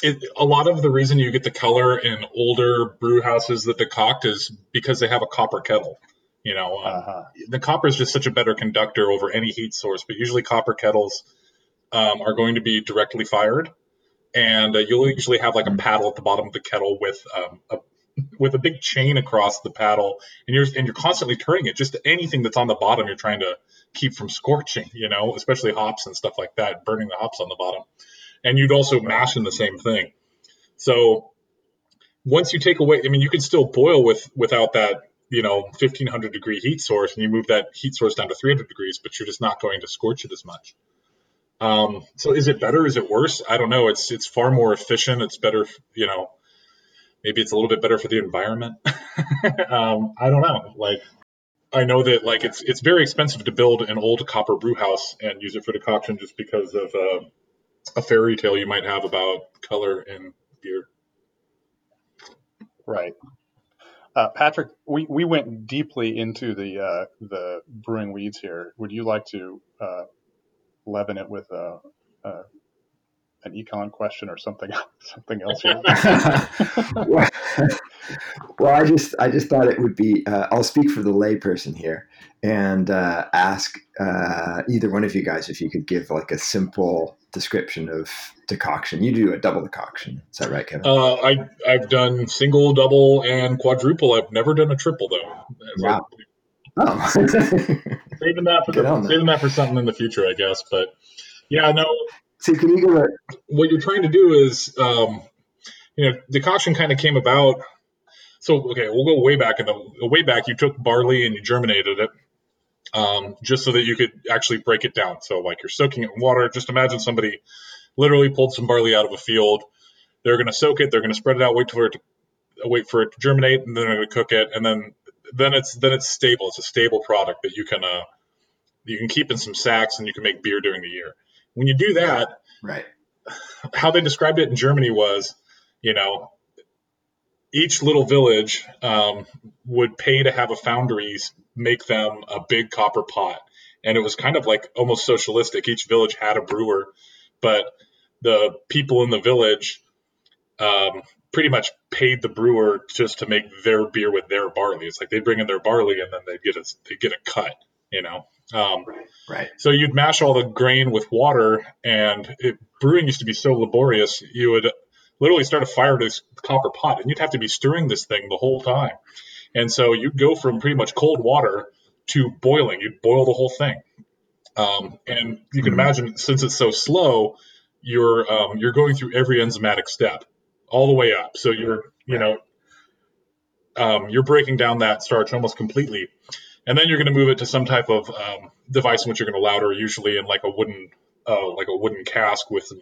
Speaker 1: it, a lot of the reason you get the color in older brew houses that decoct is because they have a copper kettle. You know, um, uh-huh. the copper is just such a better conductor over any heat source, but usually copper kettles um, are going to be directly fired, and uh, you'll usually have like a paddle at the bottom of the kettle with um, a with a big chain across the paddle, and you're and you're constantly turning it. Just anything that's on the bottom, you're trying to keep from scorching. You know, especially hops and stuff like that, burning the hops on the bottom. And you'd also mash in the same thing. So once you take away, I mean, you can still boil with without that you know 1500 degree heat source and you move that heat source down to 300 degrees but you're just not going to scorch it as much um, so is it better is it worse? I don't know. It's it's far more efficient. It's better you know maybe it's a little bit better for the environment. Um, i don't know. Like i know that like it's it's very expensive to build an old copper brew house and use it for decoction just because of uh, a fairy tale you might have about color in beer
Speaker 3: right. Uh, Patrick, we, we went deeply into the uh, the brewing weeds here. Would you like to uh, leaven it with a, a, an econ question or something something else
Speaker 4: well, well, I just I just thought it would be. Uh, I'll speak for the layperson here and uh, ask uh, either one of you guys if you could give like a simple description of decoction. You do a double decoction. Is that right, Kevin?
Speaker 1: Uh, I I've done single, double, and quadruple. I've never done a triple though.
Speaker 4: Wow.
Speaker 1: Oh. saving that for the, saving that for something in the future, I guess. But yeah, no.
Speaker 4: See, can you give a
Speaker 1: what you're trying to do is, um, you know, decoction kind of came about. So okay, we'll go way back in the way back. You took barley and you germinated it, um, just so that you could actually break it down. So like you're soaking it in water. Just imagine somebody literally pulled some barley out of a field. They're going to soak it. They're going to spread it out, wait for it to wait for it to germinate, and then they're going to cook it. And then then it's then it's stable. It's a stable product that you can uh, you can keep in some sacks and you can make beer during the year. When you do that,
Speaker 4: right?
Speaker 1: How they described it in Germany was, you know, each little village um, would pay to have a foundry make them a big copper pot. And it was kind of like almost socialistic. Each village had a brewer, but the people in the village um, pretty much paid the brewer just to make their beer with their barley. It's like they bring in their barley and then they get a they get a cut, you know. Um,
Speaker 4: right.
Speaker 1: So you'd mash all the grain with water, and it, brewing used to be so laborious. You would literally start a fire to this copper pot, and you'd have to be stirring this thing the whole time. And so you'd go from pretty much cold water to boiling. You'd boil the whole thing. Um, and you can mm-hmm. imagine, since it's so slow, you're um, you're going through every enzymatic step all the way up. So you're you know um, you're breaking down that starch almost completely, and then you're going to move it to some type of um, device in which you're going to lauter, usually in like a wooden uh, like a wooden cask with some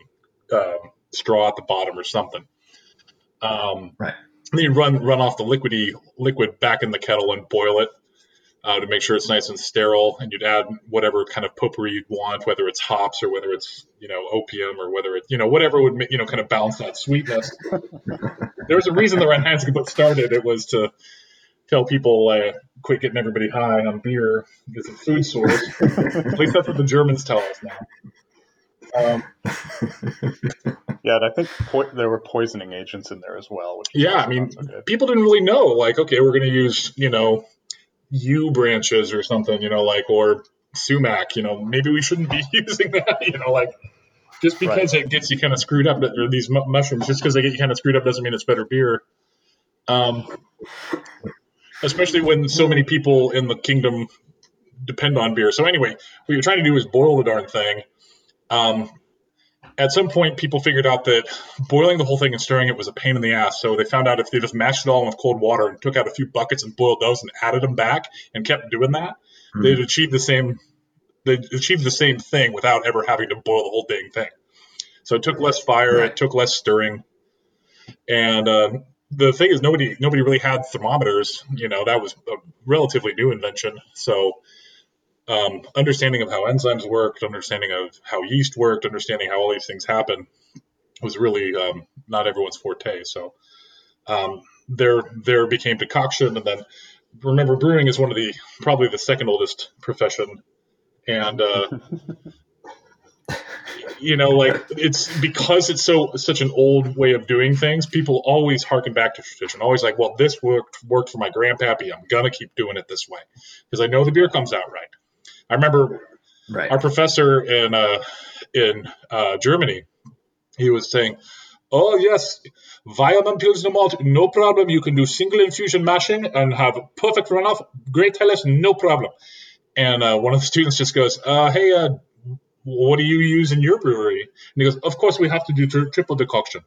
Speaker 1: uh, straw at the bottom or something.
Speaker 4: Um, right.
Speaker 1: And then you run run off the liquidy liquid back in the kettle and boil it uh, to make sure it's nice and sterile. And you'd add whatever kind of potpourri you'd want, whether it's hops or whether it's you know opium or whether it you know whatever would you know kind of balance that sweetness. there was a reason the Reinheitsgebot got started. It was to tell people uh, quit getting everybody high on beer as a food source. At least that's what the Germans tell us now. Um,
Speaker 3: yeah, and I think po- there were poisoning agents in there as well.
Speaker 1: yeah, I mean, so people didn't really know. Like, okay, we're going to use, you know, yew branches or something, you know, like or sumac. You know, maybe we shouldn't be using that. You know, like just because right. it gets you kind of screwed up, or these mushrooms, just because they get you kind of screwed up doesn't mean it's better beer. Um, especially when so many people in the kingdom depend on beer. So anyway, what you're trying to do is boil the darn thing um, at some point, people figured out that boiling the whole thing and stirring it was a pain in the ass. So they found out if they just mashed it all with cold water and took out a few buckets and boiled those and added them back and kept doing that, mm-hmm. they'd achieve the same. They achieved the same thing without ever having to boil the whole dang thing. So it took less fire, right. it took less stirring, and uh, the thing is, nobody nobody really had thermometers. You know, that was a relatively new invention. So um, understanding of how enzymes worked, understanding of how yeast worked, understanding how all these things happen was really um, not everyone's forte. So um, there there became decoction, and then remember brewing is one of the probably the second oldest profession, and uh, you know like it's because it's so such an old way of doing things. People always harken back to tradition, always like, well, this worked worked for my grandpappy. I'm gonna keep doing it this way because I know the beer comes out right. I remember right. our professor in uh, in uh, Germany, he was saying, Oh yes, Weyermann Pilsner malt, no problem. You can do single infusion mashing and have perfect runoff. Great Helles, no problem. And uh, one of the students just goes, uh, "Hey, uh, what do you use in your brewery?" And he goes, "Of course, we have to do tri- triple decoction."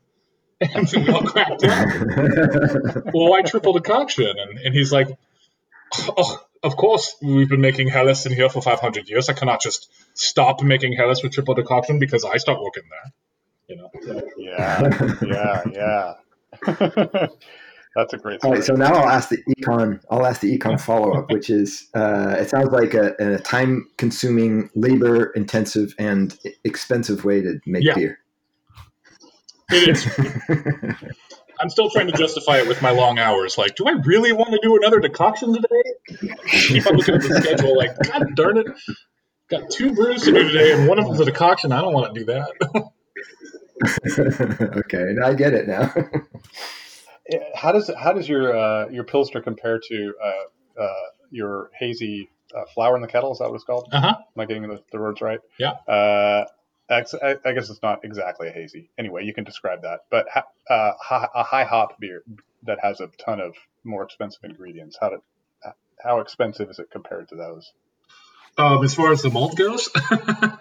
Speaker 1: And we all cracked up. well, why triple decoction? And, and he's like, "Oh, of course, we've been making Helles in here for 500 years. I cannot just stop making Helles with triple decoction because I start working there." You know.
Speaker 3: Yeah, yeah, yeah. That's a great
Speaker 4: All
Speaker 3: story.
Speaker 4: right, so now I'll ask the econ. I'll ask the econ follow up, which is uh, it sounds like a, a time consuming, labor intensive, and expensive way to make
Speaker 1: Yeah.
Speaker 4: beer.
Speaker 1: it is. I'm still trying to justify it with my long hours. Like, do I really want to do another decoction today? Keep on looking at the schedule. Like, God darn it, got two brews to do today, and one of them's a decoction. I don't want to do that.
Speaker 4: okay, now I get it now.
Speaker 3: Yeah, How does how does your uh, your pilsner compare to uh, uh, your hazy uh, flower in the kettle? Is that what it's called?
Speaker 1: Uh huh.
Speaker 3: Am I getting the, the words right?
Speaker 1: Yeah.
Speaker 3: Uh, ex- I, I guess it's not exactly a hazy. Anyway, you can describe that. But ha- uh, a high hop beer that has a ton of more expensive ingredients. How did how expensive is it compared to those?
Speaker 1: Um, as far as the malt goes, um,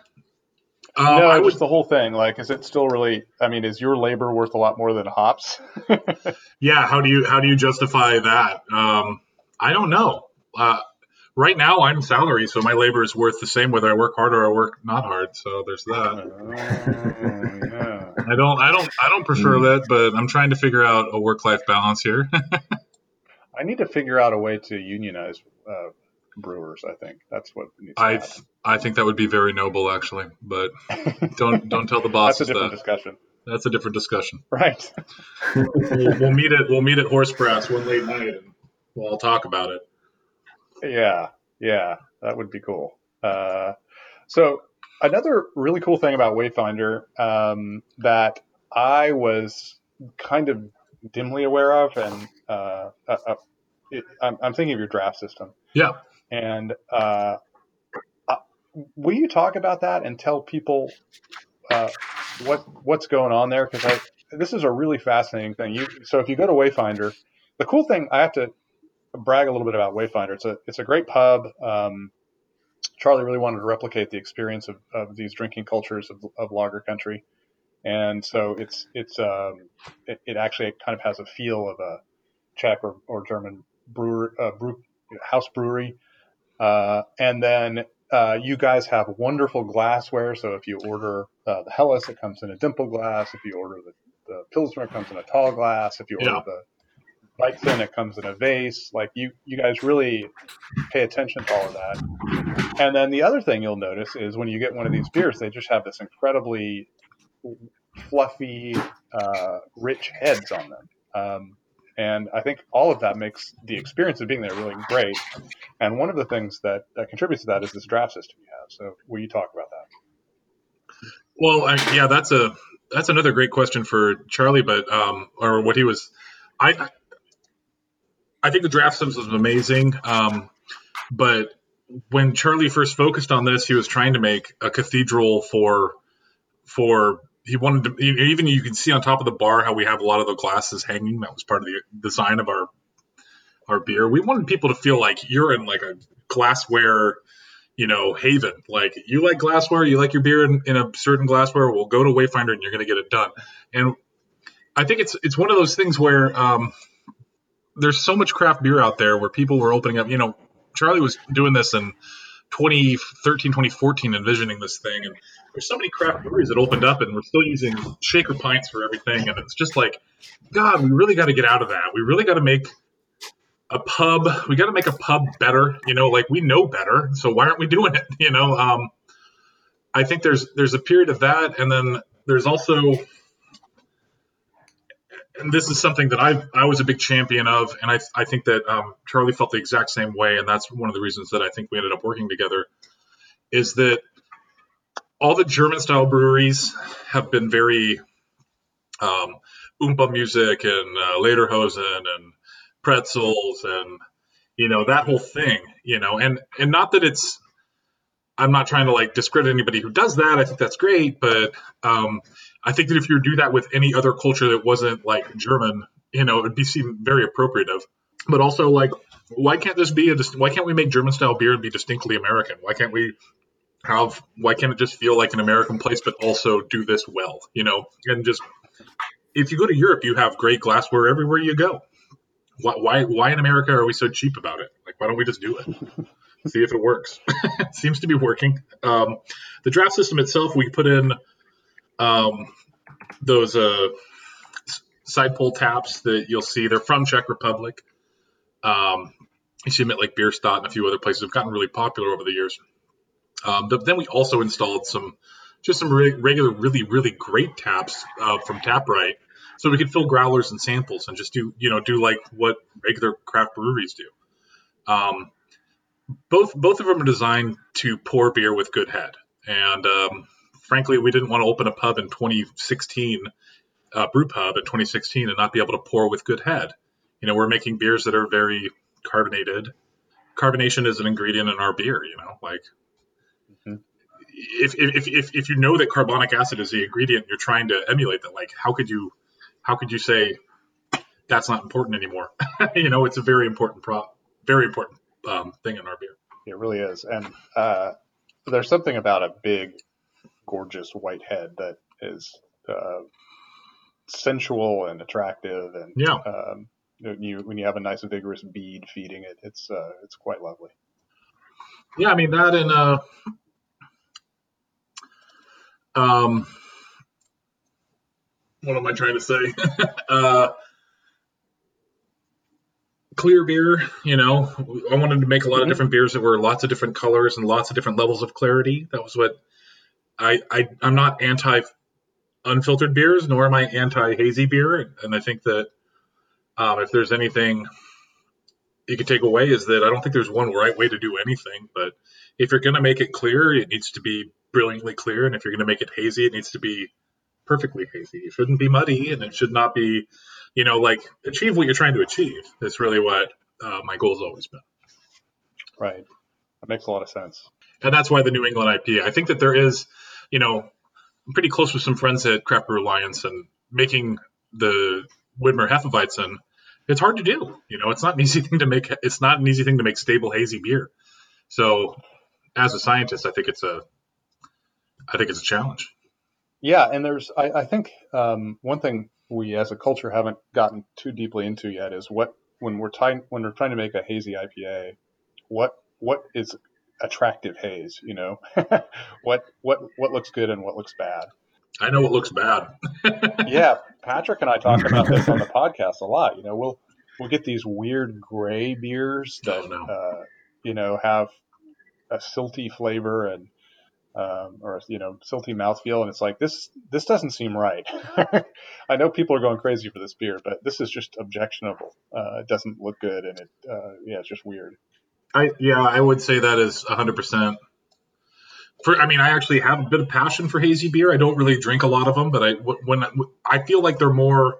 Speaker 3: no,
Speaker 1: I would.
Speaker 3: the whole thing. Like, is it still really? I mean, is your labor worth a lot more than hops?
Speaker 1: Yeah. How do you how do you justify that? Um, I don't know. Uh, right now, I'm salary, so my labor is worth the same whether I work hard or I work not hard. So there's that.
Speaker 3: Oh, yeah.
Speaker 1: I don't, I don't, I don't prefer that, but I'm trying to figure out a work-life balance here.
Speaker 3: I need to figure out a way to unionize uh, brewers. I think that's what needs to
Speaker 1: I,
Speaker 3: happen.
Speaker 1: I think that would be very noble, actually, but don't, don't tell the bosses
Speaker 3: That's a different
Speaker 1: that.
Speaker 3: discussion,
Speaker 1: That's a different discussion.
Speaker 3: right?
Speaker 1: We'll, we'll meet at, we'll meet at Horse Brass one late night, and we'll all talk about it.
Speaker 3: Yeah, yeah, that would be cool. Uh, so another really cool thing about Wayfinder um, that I was kind of dimly aware of, and uh, uh, uh, it, I'm, I'm thinking of your draft system.
Speaker 1: Yeah.
Speaker 3: And uh, uh, will you talk about that and tell people uh, what what's going on there? Because I this is a really fascinating thing. You so if you go to Wayfinder, the cool thing I have to brag a little bit about Wayfinder. It's a it's a great pub. Um, Charlie really wanted to replicate the experience of, of these drinking cultures of, of lager country, and so it's it's um, it, it actually kind of has a feel of a Czech or, or German brewer uh, brew, house brewery, uh, and then uh, you guys have wonderful glassware. So if you order uh, the Helles, it comes in a dimple glass. If you order the, the Pilsner, it comes in a tall glass. If you order
Speaker 1: Yeah.
Speaker 3: the Weizen, it comes in a vase. Like you, you guys really pay attention to all of that. And then the other thing you'll notice is when you get one of these beers, they just have this incredibly fluffy, uh, rich heads on them. Um, and I think all of that makes the experience of being there really great. And one of the things that, that contributes to that is this draft system you have. So will you talk about that?
Speaker 1: Well, I, yeah, that's a that's another great question for Charlie, but um, or what he was, I, I- think the draft sims was amazing, um, but when Charlie first focused on this, he was trying to make a cathedral for for he wanted to even you can see on top of the bar how we have a lot of the glasses hanging. That was part of the design of our our beer. We wanted people to feel like you're in like a glassware you know, haven. Like you like glassware, you like your beer in, in a certain glassware, well go to Wayfinder and you're gonna get it done. And I think it's it's one of those things where um, there's so much craft beer out there where people were opening up. You know, Charlie was doing this in 2013, 2014, envisioning this thing, and there's so many craft breweries that opened up, and we're still using shaker pints for everything, and it's just like, God, we really got to get out of that. We really got to make a pub. We got to make a pub better. You know, like we know better, so why aren't we doing it? You know, um, I think there's there's a period of that, and then there's also and this is something that I I was a big champion of, and I I think that um, Charlie felt the exact same way, and that's one of the reasons that I think we ended up working together. Is that all the German style breweries have been very um, oompa music and uh, lederhosen and pretzels and you know that whole thing, you know, and and not that it's I'm not trying to like discredit anybody who does that. I think that's great, but um, I think that if you do that with any other culture that wasn't like German, you know, it'd be seem very appropriate of. But also, like, why can't this be a? Why can't we make German style beer and be distinctly American? Why can't we have? Why can't it just feel like an American place, but also do this well? You know, and just if you go to Europe, you have great glassware everywhere you go. Why, why, why in America are we so cheap about it? Like, why don't we just do it? See if it works. seems to be working. Um, the draft system itself, we put in um, those uh, side pull taps that you'll see. They're from Czech Republic. Um, you see them at like Bierstadt and a few other places. Have gotten really popular over the years. Um, but then we also installed some, just some re- regular, really, really great taps uh, from Taprite, so we could fill growlers and samples and just do, you know, do like what regular craft breweries do. Um, both both of them are designed to pour beer with good head, and um, frankly, we didn't want to open a pub in 2016, uh, brew pub in 2016, and not be able to pour with good head. You know, we're making beers that are very carbonated. Carbonation is an ingredient in our beer. You know, like mm-hmm. if, if, if, if you know that carbonic acid is the ingredient, you're trying to emulate that. Like, how could you how could you say that's not important anymore? you know, it's a very important pro, very important um, thing in our beer.
Speaker 3: It really is, and uh, there's something about a big gorgeous white head that is uh, sensual and attractive, and
Speaker 1: yeah.
Speaker 3: Um, you when you have a nice vigorous bead feeding it, it's uh, it's quite lovely.
Speaker 1: Yeah, I mean that and uh, um, what am I trying to say? uh, clear beer, you know, I wanted to make a lot of mm-hmm. different beers that were lots of different colors and lots of different levels of clarity. That was what I, I I'm not anti unfiltered beers, nor am I anti hazy beer, and I think that um, if there's anything you can take away is that I don't think there's one right way to do anything, but if you're going to make it clear, it needs to be brilliantly clear, and if you're going to make it hazy, it needs to be perfectly hazy. It shouldn't be muddy, and it should not be, you know, like achieve what you're trying to achieve. That's really what uh, my goal has always been.
Speaker 3: Right. That makes a lot of sense.
Speaker 1: And that's why the New England IPA. I think that there is you know, I'm pretty close with some friends at Craft Brew Alliance and making the Widmer Hefeweizen. It's hard to do. You know, it's not an easy thing to make. It's not an easy thing to make stable hazy beer. So, as a scientist, I think it's a, I think it's a challenge.
Speaker 3: Yeah, and there's, I, I think um, one thing we as a culture haven't gotten too deeply into yet is what when we're trying when we're trying to make a hazy IPA, what what is attractive haze. You know, what what what looks good and what looks bad.
Speaker 1: I know what looks bad.
Speaker 3: yeah, Patrick and I talk about this on the podcast a lot. You know, we'll we'll get these weird gray beers that oh, no. uh, you know have a silty flavor and um, or you know silty mouthfeel, and it's like this this doesn't seem right. I know people are going crazy for this beer, but this is just objectionable. Uh, it doesn't look good, and it uh, yeah, it's just weird.
Speaker 1: I yeah, I would say that is 100%. For I mean, I actually have a bit of passion for hazy beer. I don't really drink a lot of them, but I when I feel like they're more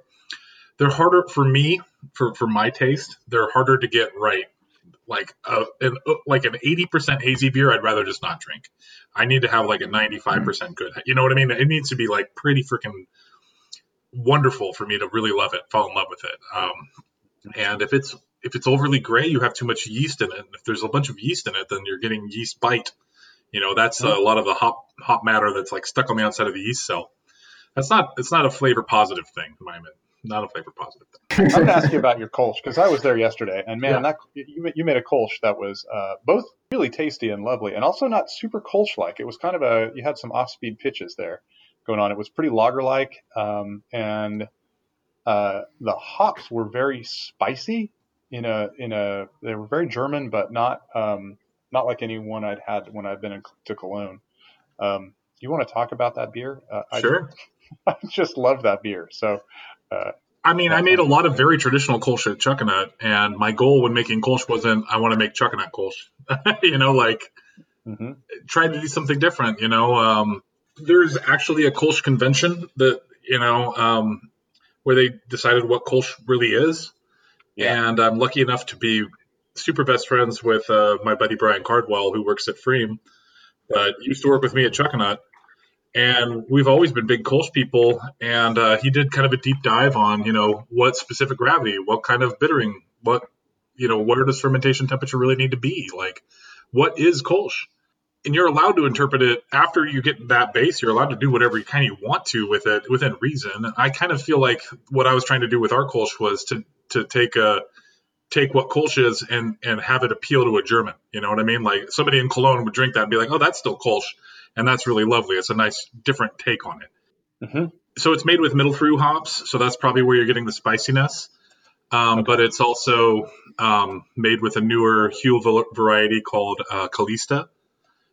Speaker 1: they're harder for me for for my taste. They're harder to get right. Like a, an like an 80% hazy beer, I'd rather just not drink. I need to have like a 95% good. You know what I mean? It needs to be like pretty freaking wonderful for me to really love it, fall in love with it. Um, and if it's if it's overly gray, you have too much yeast in it. And if there's a bunch of yeast in it, then you're getting yeast bite. You know, that's a lot of the hop hop matter that's like stuck on the outside of the yeast cell. That's not it's not a flavor positive thing, in my opinion. Not a flavor positive thing.
Speaker 3: I'm gonna ask you about your Kolsch because I was there yesterday, and man, yeah. that you, you made a Kolsch that was uh, both really tasty and lovely, and also not super Kolsch like. It was kind of a you had some off speed pitches there going on. It was pretty lager like, um, and uh, the hops were very spicy in a in a they were very German, but not um, not like anyone I'd had when I've been in, to Cologne. Um, do you want to talk about that beer?
Speaker 1: Uh, sure.
Speaker 3: I, I, just love that beer. So. Uh,
Speaker 1: I mean, I made a lot of very traditional Kolsch at Chuckanut, and my goal when making Kolsch wasn't I want to make Chuckanut Kolsch. you know, like mm-hmm. try to do something different. You know, um, there's actually a Kolsch convention that you know um, where they decided what Kolsch really is. Yeah. And I'm lucky enough to be super best friends with uh, my buddy Brian Cardwell, who works at Freem, but used to work with me at Chuckanut. and we've always been big Kolsch people. And uh, he did kind of a deep dive on, you know, what specific gravity, what kind of bittering, what, you know, where does fermentation temperature really need to be? Like, what is Kolsch? And you're allowed to interpret it after you get that base. You're allowed to do whatever you kind of want to with it within reason. I kind of feel like what I was trying to do with our Kolsch was to to take a take what Kolsch is and and have it appeal to a German. You know what I mean? Like somebody in Cologne would drink that and be like, "Oh, that's still Kolsch," and that's really lovely. It's a nice different take on it. Mm-hmm. So it's made with Mittelfrüh hops, so that's probably where you're getting the spiciness. Um, okay. But it's also um, made with a newer Huell variety called uh, Callista,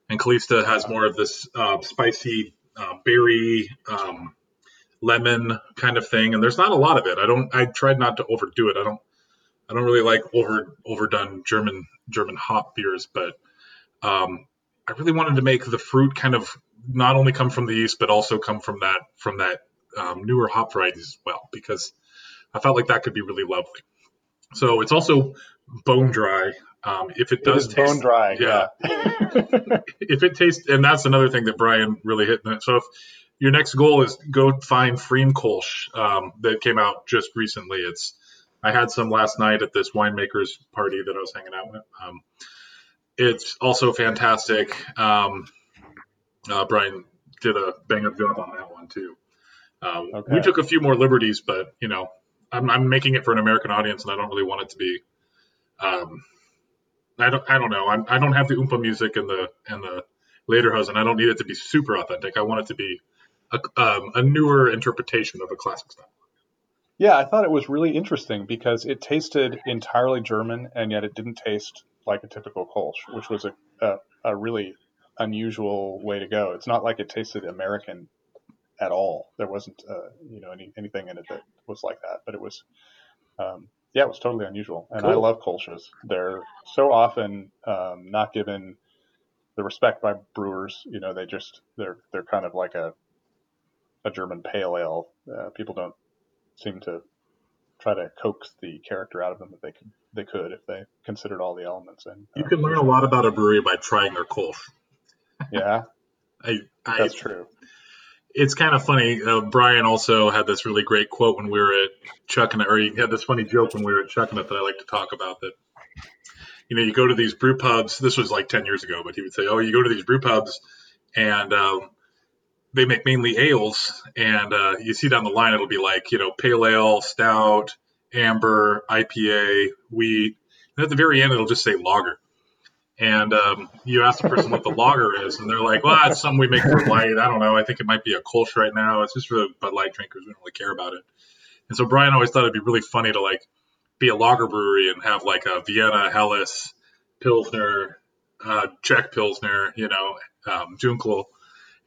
Speaker 1: and Callista has more of this uh, spicy uh, berry, um, lemon kind of thing. And there's not a lot of it. I don't. I tried not to overdo it. I don't. I don't really like over overdone German German hop beers, but um, I really wanted to make the fruit kind of not only come from the yeast, but also come from that from that um, newer hop varieties as well, because I felt like that could be really lovely. So it's also bone dry. Um, if it does
Speaker 3: it taste, bone dry, yeah.
Speaker 1: yeah. if it tastes, and that's another thing that Brian really hit. So if your next goal is go find Freem Kolsch um, that came out just recently, it's I had some last night at this winemakers party that I was hanging out with. Um, it's also fantastic. Um, uh, Brian did a bang up job on that one too. Um, okay. We took a few more liberties, but you know, I'm, I'm, making it for an American audience, and I don't really want it to be. Um, I don't. I don't know. I'm, I do not have the oompa music and the and the lederhosen. I don't need it to be super authentic. I want it to be a, um, a newer interpretation of a classic style.
Speaker 3: Yeah, I thought it was really interesting because it tasted entirely German, and yet it didn't taste like a typical Kolsch, which was a, a, a really unusual way to go. It's not like it tasted American at all. There wasn't, uh, you know, any, anything in it that was like that. But it was, um, yeah, it was totally unusual. And cool. I love Kolsch's. They're so often um, not given the respect by brewers. You know, they just they're they're kind of like a a German pale ale. Uh, people don't seem to try to coax the character out of them that they could they could if they considered all the elements. And
Speaker 1: you uh, can learn a lot about a brewery by trying their Kolsch.
Speaker 3: Yeah,
Speaker 1: I, I,
Speaker 3: that's true.
Speaker 1: It's kind of funny. Uh, Brian also had this really great quote when we were at Chuckanut or he had this funny joke when we were at Chuckanut that I like to talk about that. You know, you go to these brew pubs. This was like ten years ago, but he would say, "Oh, you go to these brew pubs, and um, they make mainly ales, and uh, you see down the line it'll be like you know pale ale, stout, amber, IPA, wheat, and at the very end it'll just say lager. And um, you ask the person what the lager is, and they're like, "Well, it's something we make for light. I don't know. I think it might be a Kolsch right now. It's just for the Bud Light drinkers. We don't really care about it." And so Brian always thought it'd be really funny to like be a lager brewery and have like a Vienna, Helles, Pilsner, uh, Czech Pilsner, you know, um, Dunkel,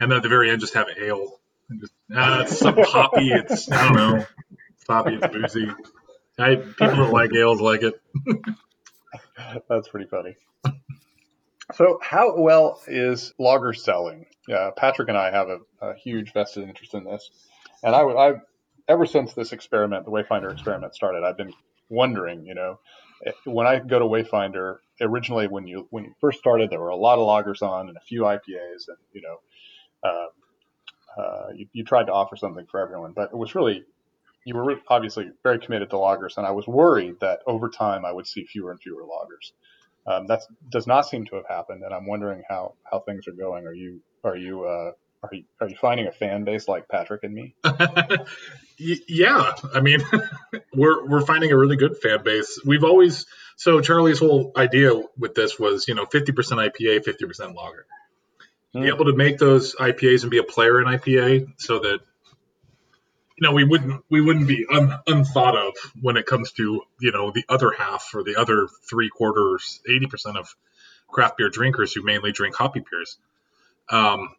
Speaker 1: and then at the very end just have ale. Just, uh, it's some poppy. It's I don't know, poppy. It's boozy. I, people that like ales like it.
Speaker 3: That's pretty funny. So, how well is lager selling? Uh, Patrick and I have a, a, huge vested interest in this, and I, would I, ever since this experiment, the Wayfinder experiment started, I've been wondering, you know, when I go to Wayfinder, originally when you when you first started, there were a lot of lagers on and a few IPAs, and you know, uh, uh, you, you, tried to offer something for everyone, but it was really you were obviously very committed to lagers, and I was worried that over time I would see fewer and fewer lagers. Um, that does not seem to have happened, and I'm wondering how, how things are going. Are you are you uh, are you are you finding a fan base like Patrick and me?
Speaker 1: yeah, I mean, we're we're finding a really good fan base. We've always so Charlie's whole idea with this was you know 50% IPA, 50% lager. Be able to make those IPAs and be a player in IPA so that you know we wouldn't we wouldn't be un, unthought of when it comes to you know the other half or the other three quarters, eighty percent of craft beer drinkers who mainly drink hoppy beers. Um,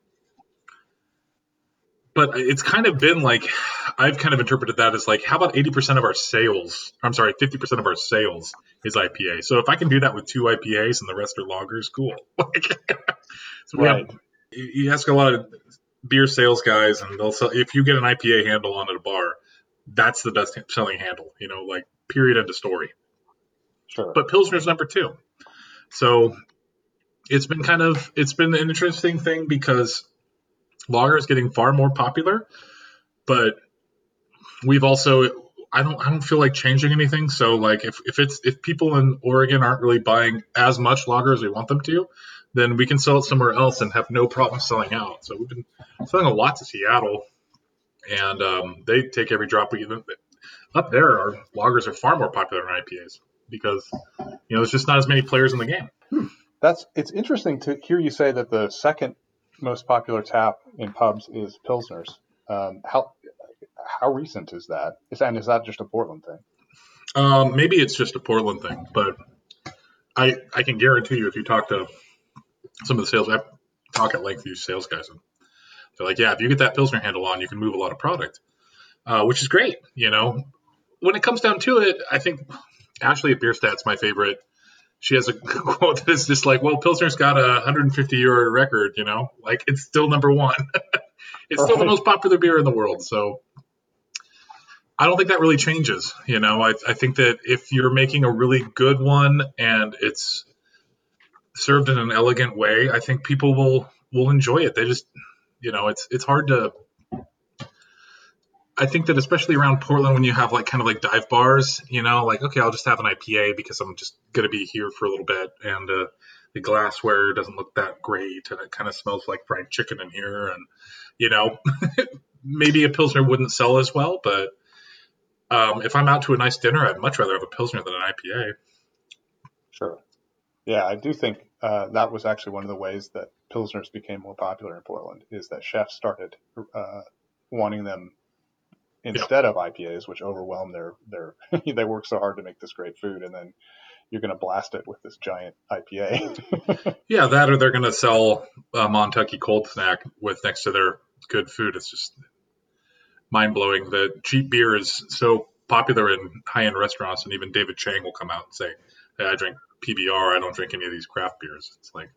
Speaker 1: but it's kind of been like I've kind of interpreted that as like, how about 80% of our sales? I'm sorry, 50% of our sales is IPA. So if I can do that with two IPAs and the rest are lagers, cool. right. You ask a lot of beer sales guys, and they'll sell if you get an IPA handle on at a bar, that's the best selling handle. You know, like period end of story.
Speaker 3: Sure.
Speaker 1: But Pilsner's number two. So it's been kind of it's been an interesting thing because lager is getting far more popular, but we've also I don't I don't feel like changing anything. So like if, if it's if people in Oregon aren't really buying as much lager as we want them to, then we can sell it somewhere else and have no problem selling out. So we've been selling a lot to Seattle, and um, they take every drop we give them. Up there, our lagers are far more popular than IPAs because you know there's just not as many players in the game.
Speaker 3: Hmm. That's it's interesting to hear you say that the second most popular tap in pubs is pilsners. Um, how how recent is that? Is and is that just a Portland thing?
Speaker 1: Um, maybe it's just a Portland thing, but I I can guarantee you if you talk to some of the sales, I talk at length these sales guys, and they're like, yeah, if you get that Pilsner handle on, you can move a lot of product, uh, which is great. You know, when it comes down to it, I think Ashley at Bierstadt's my favorite. She has a quote that is just like, well, Pilsner's got a 150 year record, you know, like it's still number one. it's still the most popular beer in the world. So I don't think that really changes. You know, I, I think that if you're making a really good one and it's served in an elegant way, I think people will will enjoy it. They just, you know, it's it's hard to. I think that especially around Portland, when you have like kind of like dive bars, you know, like okay, I'll just have an IPA because I'm just gonna be here for a little bit, and uh, the glassware doesn't look that great, and it kind of smells like fried chicken in here, and you know, maybe a pilsner wouldn't sell as well, but um, if I'm out to a nice dinner, I'd much rather have a pilsner than an IPA.
Speaker 3: Sure. Yeah, I do think uh, that was actually one of the ways that pilsners became more popular in Portland is that chefs started uh, wanting them instead of IPAs, which overwhelm their their. they work so hard to make this great food, and then you're going to blast it with this giant IPA.
Speaker 1: yeah, that or they're going to sell a Montucky cold snack with next to their good food. It's just mind blowing that cheap beer is so popular in high end restaurants, and even David Chang will come out and say, hey, "I drink PBR. I don't drink any of these craft beers." It's like,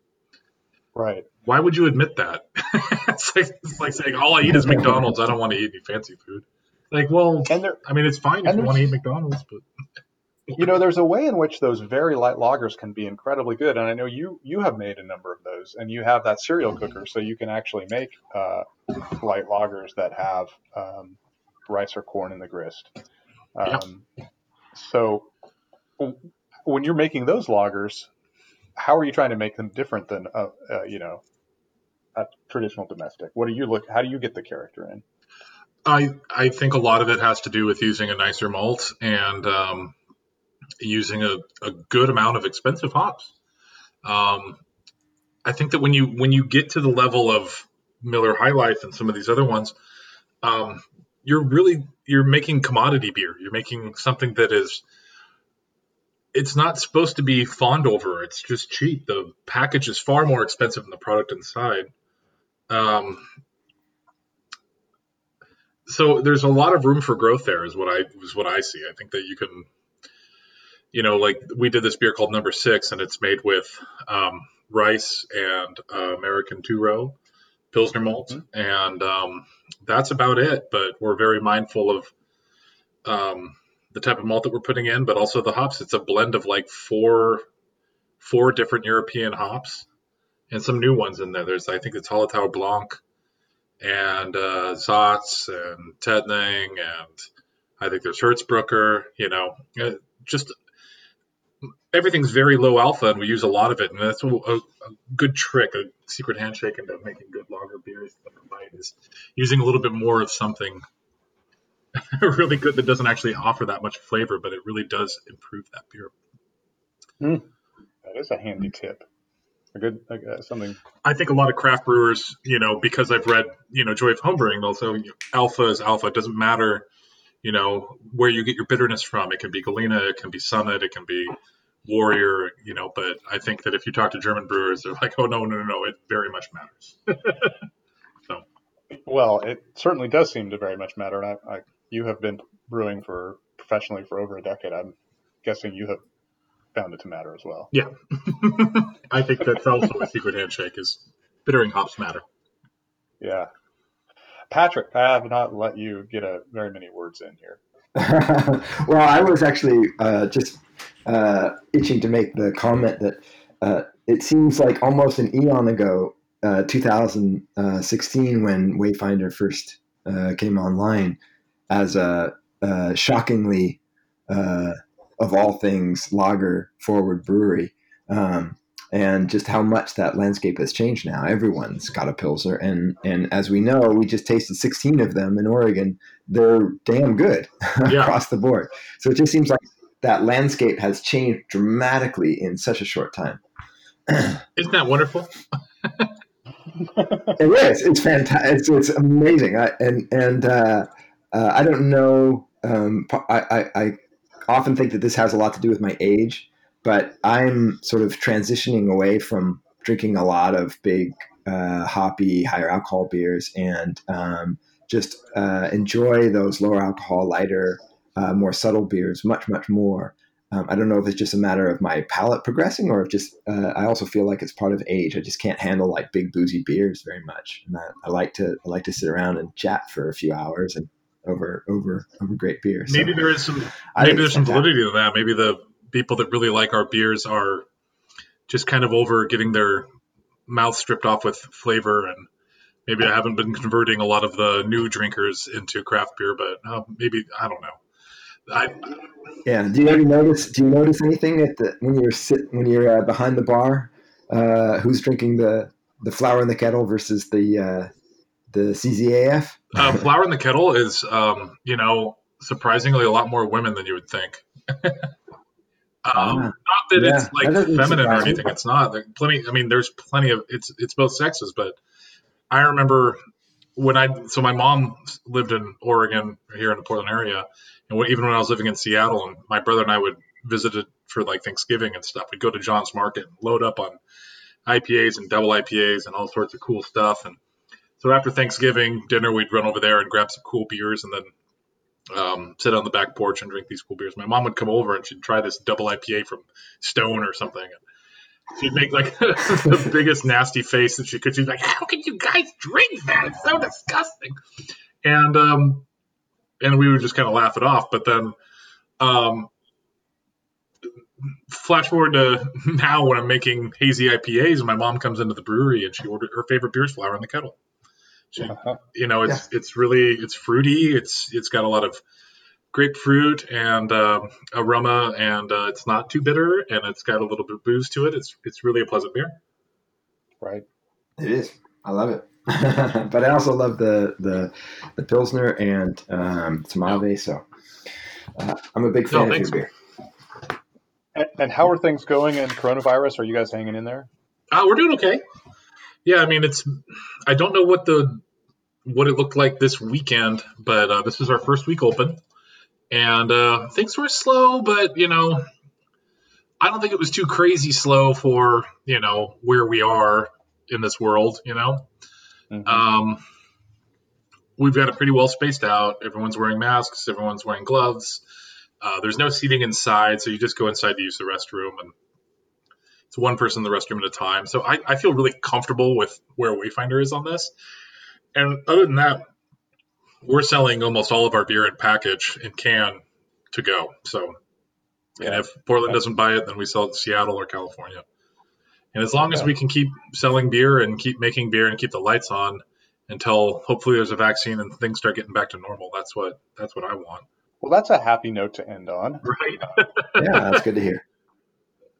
Speaker 3: right?
Speaker 1: Why would you admit that? it's like it's like saying all I eat is McDonald's. I don't want to eat any fancy food. Like, well, and I mean, it's fine if you want to eat McDonald's, but
Speaker 3: you know, there's a way in which those very light lagers can be incredibly good, and I know you you have made a number of those, and you have that cereal cooker, so you can actually make uh, light lagers that have um, rice or corn in the grist. Um, yeah. So when you're making those lagers, how are you trying to make them different than uh, uh, you know a traditional domestic? What do you look? How do you get the character in?
Speaker 1: I I think a lot of it has to do with using a nicer malt and um, using a, a good amount of expensive hops. Um, I think that when you when you get to the level of Miller High Life and some of these other ones, um, you're really you're making commodity beer. You're making something that is it's not supposed to be fawned over. It's just cheap. The package is far more expensive than the product inside. Um, so there's a lot of room for growth there, is what I is what I see. I think that you can you know, like we did this beer called Number Six, and it's made with um, rice and uh, American two row Pilsner malt, mm-hmm. and um, that's about it. But we're very mindful of um, the type of malt that we're putting in, but also the hops. It's a blend of like four four different European hops and some new ones in there. There's I think it's Hallertau Blanc and uh, Saaz and Tettnang and I think there's Hersbrucker. You know, uh, just everything's very low alpha, and we use a lot of it. And that's a, a, good trick, a secret handshake into making good lager beers is using a little bit more of something really good that doesn't actually offer that much flavor, but it really does improve that beer.
Speaker 3: Mm. That is a handy tip. A good uh, something.
Speaker 1: I think a lot of craft brewers, you know, because I've read, you know, Joy of Homebrewing, also alpha is alpha. It doesn't matter, you know, where you get your bitterness from. It can be Galena, it can be Summit, it can be warrior, you know, but I think that if you talk to German brewers, they're like, oh, no, no, no, no, it very much matters. so.
Speaker 3: Well, it certainly does seem to very much matter. And I, I, you have been brewing for professionally for over a decade. I'm guessing you have found it to matter as well.
Speaker 1: Yeah. I think that's also a secret handshake is bittering hops matter.
Speaker 3: Yeah. Patrick, I have not let you get a very many words in here.
Speaker 4: well, I was actually uh, just uh, itching to make the comment that uh, it seems like almost an eon ago,
Speaker 2: uh, 2016 when Wayfinder first uh, came online as a, a shockingly, uh, of all things, lager forward brewery. Um, and just how much that landscape has changed now. Everyone's got a Pilsner, and and as we know, we just tasted 16 of them in Oregon. They're damn good yeah. across the board. So it just seems like that landscape has changed dramatically in such a short time.
Speaker 1: Isn't that wonderful?
Speaker 2: it is. It's fantastic. It's, it's amazing. I, and and uh, uh, I don't know. Um, I, I, I often think that this has a lot to do with my age but I'm sort of transitioning away from drinking a lot of big uh, hoppy, higher alcohol beers and um, just uh, enjoy those lower alcohol, lighter, uh, more subtle beers much, much more. Um, I don't know if it's just a matter of my palate progressing or if just uh, I also feel like it's part of age. I just can't handle like big boozy beers very much. And I, I like to I like to sit around and chat for a few hours and over over over great beer.
Speaker 1: Maybe there is some maybe there's some validity to that. Maybe the people that really like our beers are just kind of over getting their mouth stripped off with flavor and maybe I haven't been converting a lot of the new drinkers into craft beer, but uh, maybe I don't know. I,
Speaker 2: yeah. Do you ever notice? Do you notice anything at the when you're sit when you're uh, behind the bar? Uh, who's drinking the the flour in the kettle versus the uh, the CZAF?
Speaker 1: Uh, flower in the kettle is um, you know surprisingly a lot more women than you would think. Um, not that yeah, it's like that feminine or anything. It's not. There plenty. I mean, there's plenty of. It's it's both sexes, but I remember when I so my mom lived in Oregon here in the Portland area, and when, even when I was living in Seattle, and my brother and I would visit it for like Thanksgiving and stuff. We'd go to John's Market, and load up on IPAs and double IPAs and all sorts of cool stuff. And so after Thanksgiving dinner, we'd run over there and grab some cool beers, and then um, sit on the back porch and drink these cool beers. My mom would come over and she'd try this double IPA from Stone or something. She'd make like the biggest nasty face that she could. She's like, "How can you guys drink that? It's so disgusting." And um, and we would just kind of laugh it off. But then, um, flash forward to now when I'm making hazy IPAs, and my mom comes into the brewery and she ordered her favorite beers, flower in the kettle. Uh-huh. You know, it's yeah. it's really it's fruity. It's it's got a lot of grapefruit and uh, aroma, and uh, it's not too bitter, and it's got a little bit of booze to it. It's it's really a pleasant beer.
Speaker 3: Right.
Speaker 2: It is. I love it. but I also love the the the pilsner and um, Tmavé. So uh, I'm a big fan no, of your beer.
Speaker 3: And, and, how are things going in coronavirus? Are you guys hanging in there?
Speaker 1: Uh, we're doing okay. Yeah, I mean, it's. I don't know what the what it looked like this weekend, but uh, this is our first week open, and uh, things were slow, but you know, I don't think it was too crazy slow for you know where we are in this world. You know, mm-hmm. um, we've got it pretty well spaced out. Everyone's wearing masks. Everyone's wearing gloves. Uh, there's no seating inside, so you just go inside to use the restroom, and it's one person in the restroom at a time. So I, I feel really comfortable with where Wayfinder is on this. And other than that, we're selling almost all of our beer in package and can to go. So, yeah. and if Portland doesn't buy it, then we sell it to Seattle or California. And as long as we can keep selling beer and keep making beer and keep the lights on until hopefully there's a vaccine and things start getting back to normal, that's what that's what I want.
Speaker 3: Well, that's a happy note to end on.
Speaker 1: Right.
Speaker 2: yeah, that's good to hear.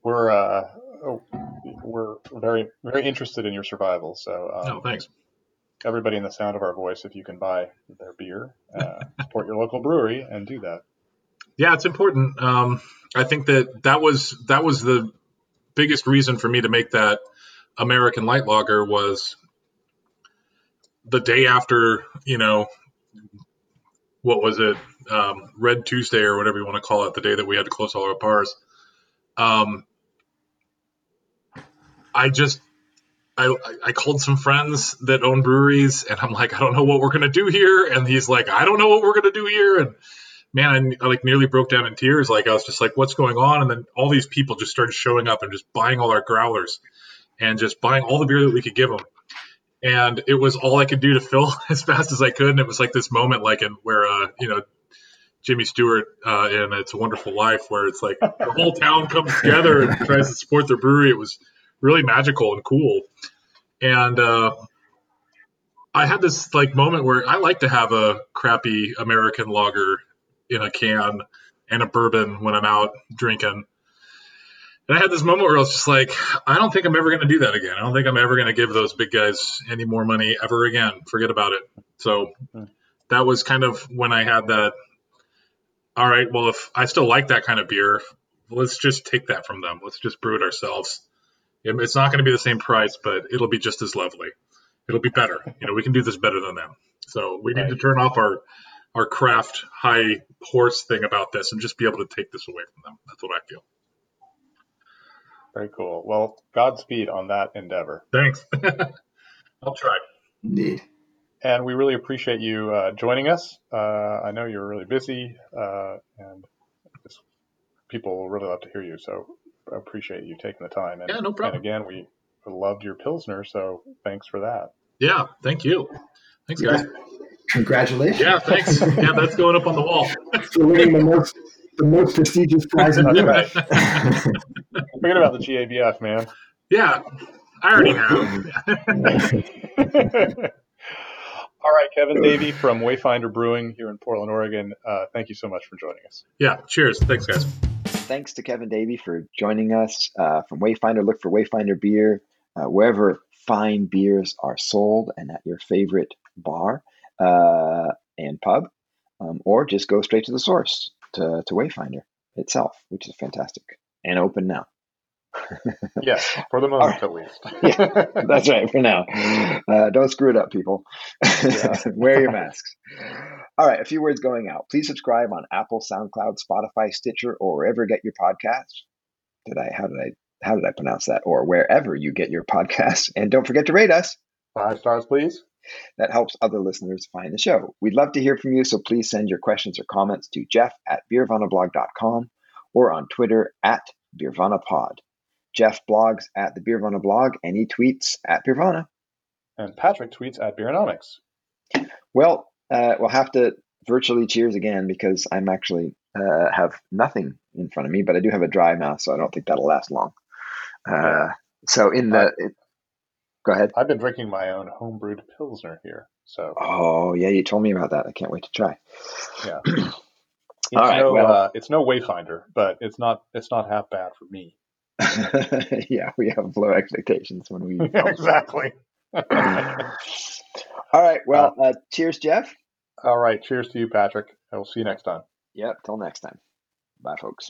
Speaker 3: We're uh, we're very very interested in your survival. So,
Speaker 1: um, no, thanks
Speaker 3: everybody in the sound of our voice if you can buy their beer, uh, support your local brewery, and do that.
Speaker 1: Yeah, it's important. Um, I think that that was that was the biggest reason for me to make that American Light Lager was the day after you know what was it um, Red Tuesday or whatever you want to call it, the day that we had to close all our bars. Um, I just I, I called some friends that own breweries and I'm like, I don't know what we're going to do here. And he's like, I don't know what we're going to do here. And man, I, I, like nearly broke down in tears. Like I was just like, what's going on? And then all these people just started showing up and just buying all our growlers and just buying all the beer that we could give them. And it was all I could do to fill as fast as I could. And it was like this moment, like in where, uh, you know, Jimmy Stewart uh, in It's a Wonderful Life, where it's like the whole town comes together and tries to support their brewery. It was really magical and cool. and uh, I had this like moment where I like to have a crappy American lager in a can and a bourbon when I'm out drinking. And I had this moment where I was just like, I don't think I'm ever going to do that again. I don't think I'm ever going to give those big guys any more money ever again. Forget about it. So hmm. that was kind of when I had that. All right, well, if I still like that kind of beer, let's just take that from them. Let's just brew it ourselves. It's not going to be the same price, but it'll be just as lovely it'll be better. You know, we can do this better than them. So we need to turn off our our craft high horse thing about this and just be able to take this away from them. That's what I feel.
Speaker 3: Very cool. Well, Godspeed on that endeavor.
Speaker 1: Thanks. I'll try.
Speaker 4: Indeed.
Speaker 3: And we really appreciate you uh, joining us. Uh, I know you're really busy, uh, and people will really love to hear you. So I appreciate you taking the time.
Speaker 1: And, yeah, no problem.
Speaker 3: And again, we loved your Pilsner, so thanks for that.
Speaker 1: Yeah, thank you. Thanks, guys.
Speaker 4: Congratulations.
Speaker 1: Yeah, thanks. Yeah, that's going up on the wall.
Speaker 4: For winning the most, the most prestigious prize in
Speaker 3: Forget about the GABF, man.
Speaker 1: Yeah, I already know.
Speaker 3: All right, Kevin Davey from Wayfinder Brewing here in Portland, Oregon. Uh, thank you so much for joining us.
Speaker 1: Yeah, cheers. Thanks, guys.
Speaker 2: Thanks to Kevin Davey for joining us uh, from Wayfinder. Look for Wayfinder Beer uh, wherever fine beers are sold and at your favorite bar uh, and pub, um, or just go straight to the source to, to Wayfinder itself, which is fantastic and open now.
Speaker 3: yes, for the moment right. at least.
Speaker 2: yeah, that's right for now. Uh, don't screw it up, people. Wear your masks. All right, a few words going out. Please subscribe on Apple, SoundCloud, Spotify, Stitcher, or wherever you get your podcasts. Did I? How did I? How did I pronounce that? Or wherever you get your podcasts. And don't forget to rate us.
Speaker 3: Five stars, please.
Speaker 2: That helps other listeners find the show. We'd love to hear from you, so please send your questions or comments to Jeff at beervanablog.com or on Twitter at beervanapod. Jeff blogs at the Beervana blog and he tweets at Beervana.
Speaker 3: And Patrick tweets at Beeronomics.
Speaker 2: Well, uh, we'll have to virtually cheers again because I'm actually uh, have nothing in front of me, but I do have a dry mouth, so I don't think that'll last long. Uh, so in the, it, go ahead.
Speaker 3: I've been drinking my own homebrewed pilsner here. So.
Speaker 2: Oh yeah, you told me about that. I can't wait to try.
Speaker 3: Yeah. It's All right. No, well, uh, it's no Wayfinder, but it's not it's not half bad for me.
Speaker 2: yeah, we have low expectations when we
Speaker 3: exactly.
Speaker 2: all right. Well, uh, uh, cheers, Jeff.
Speaker 3: All right. Cheers to you, Patrick. I will see you next time.
Speaker 2: Yep. Till next time. Bye, folks.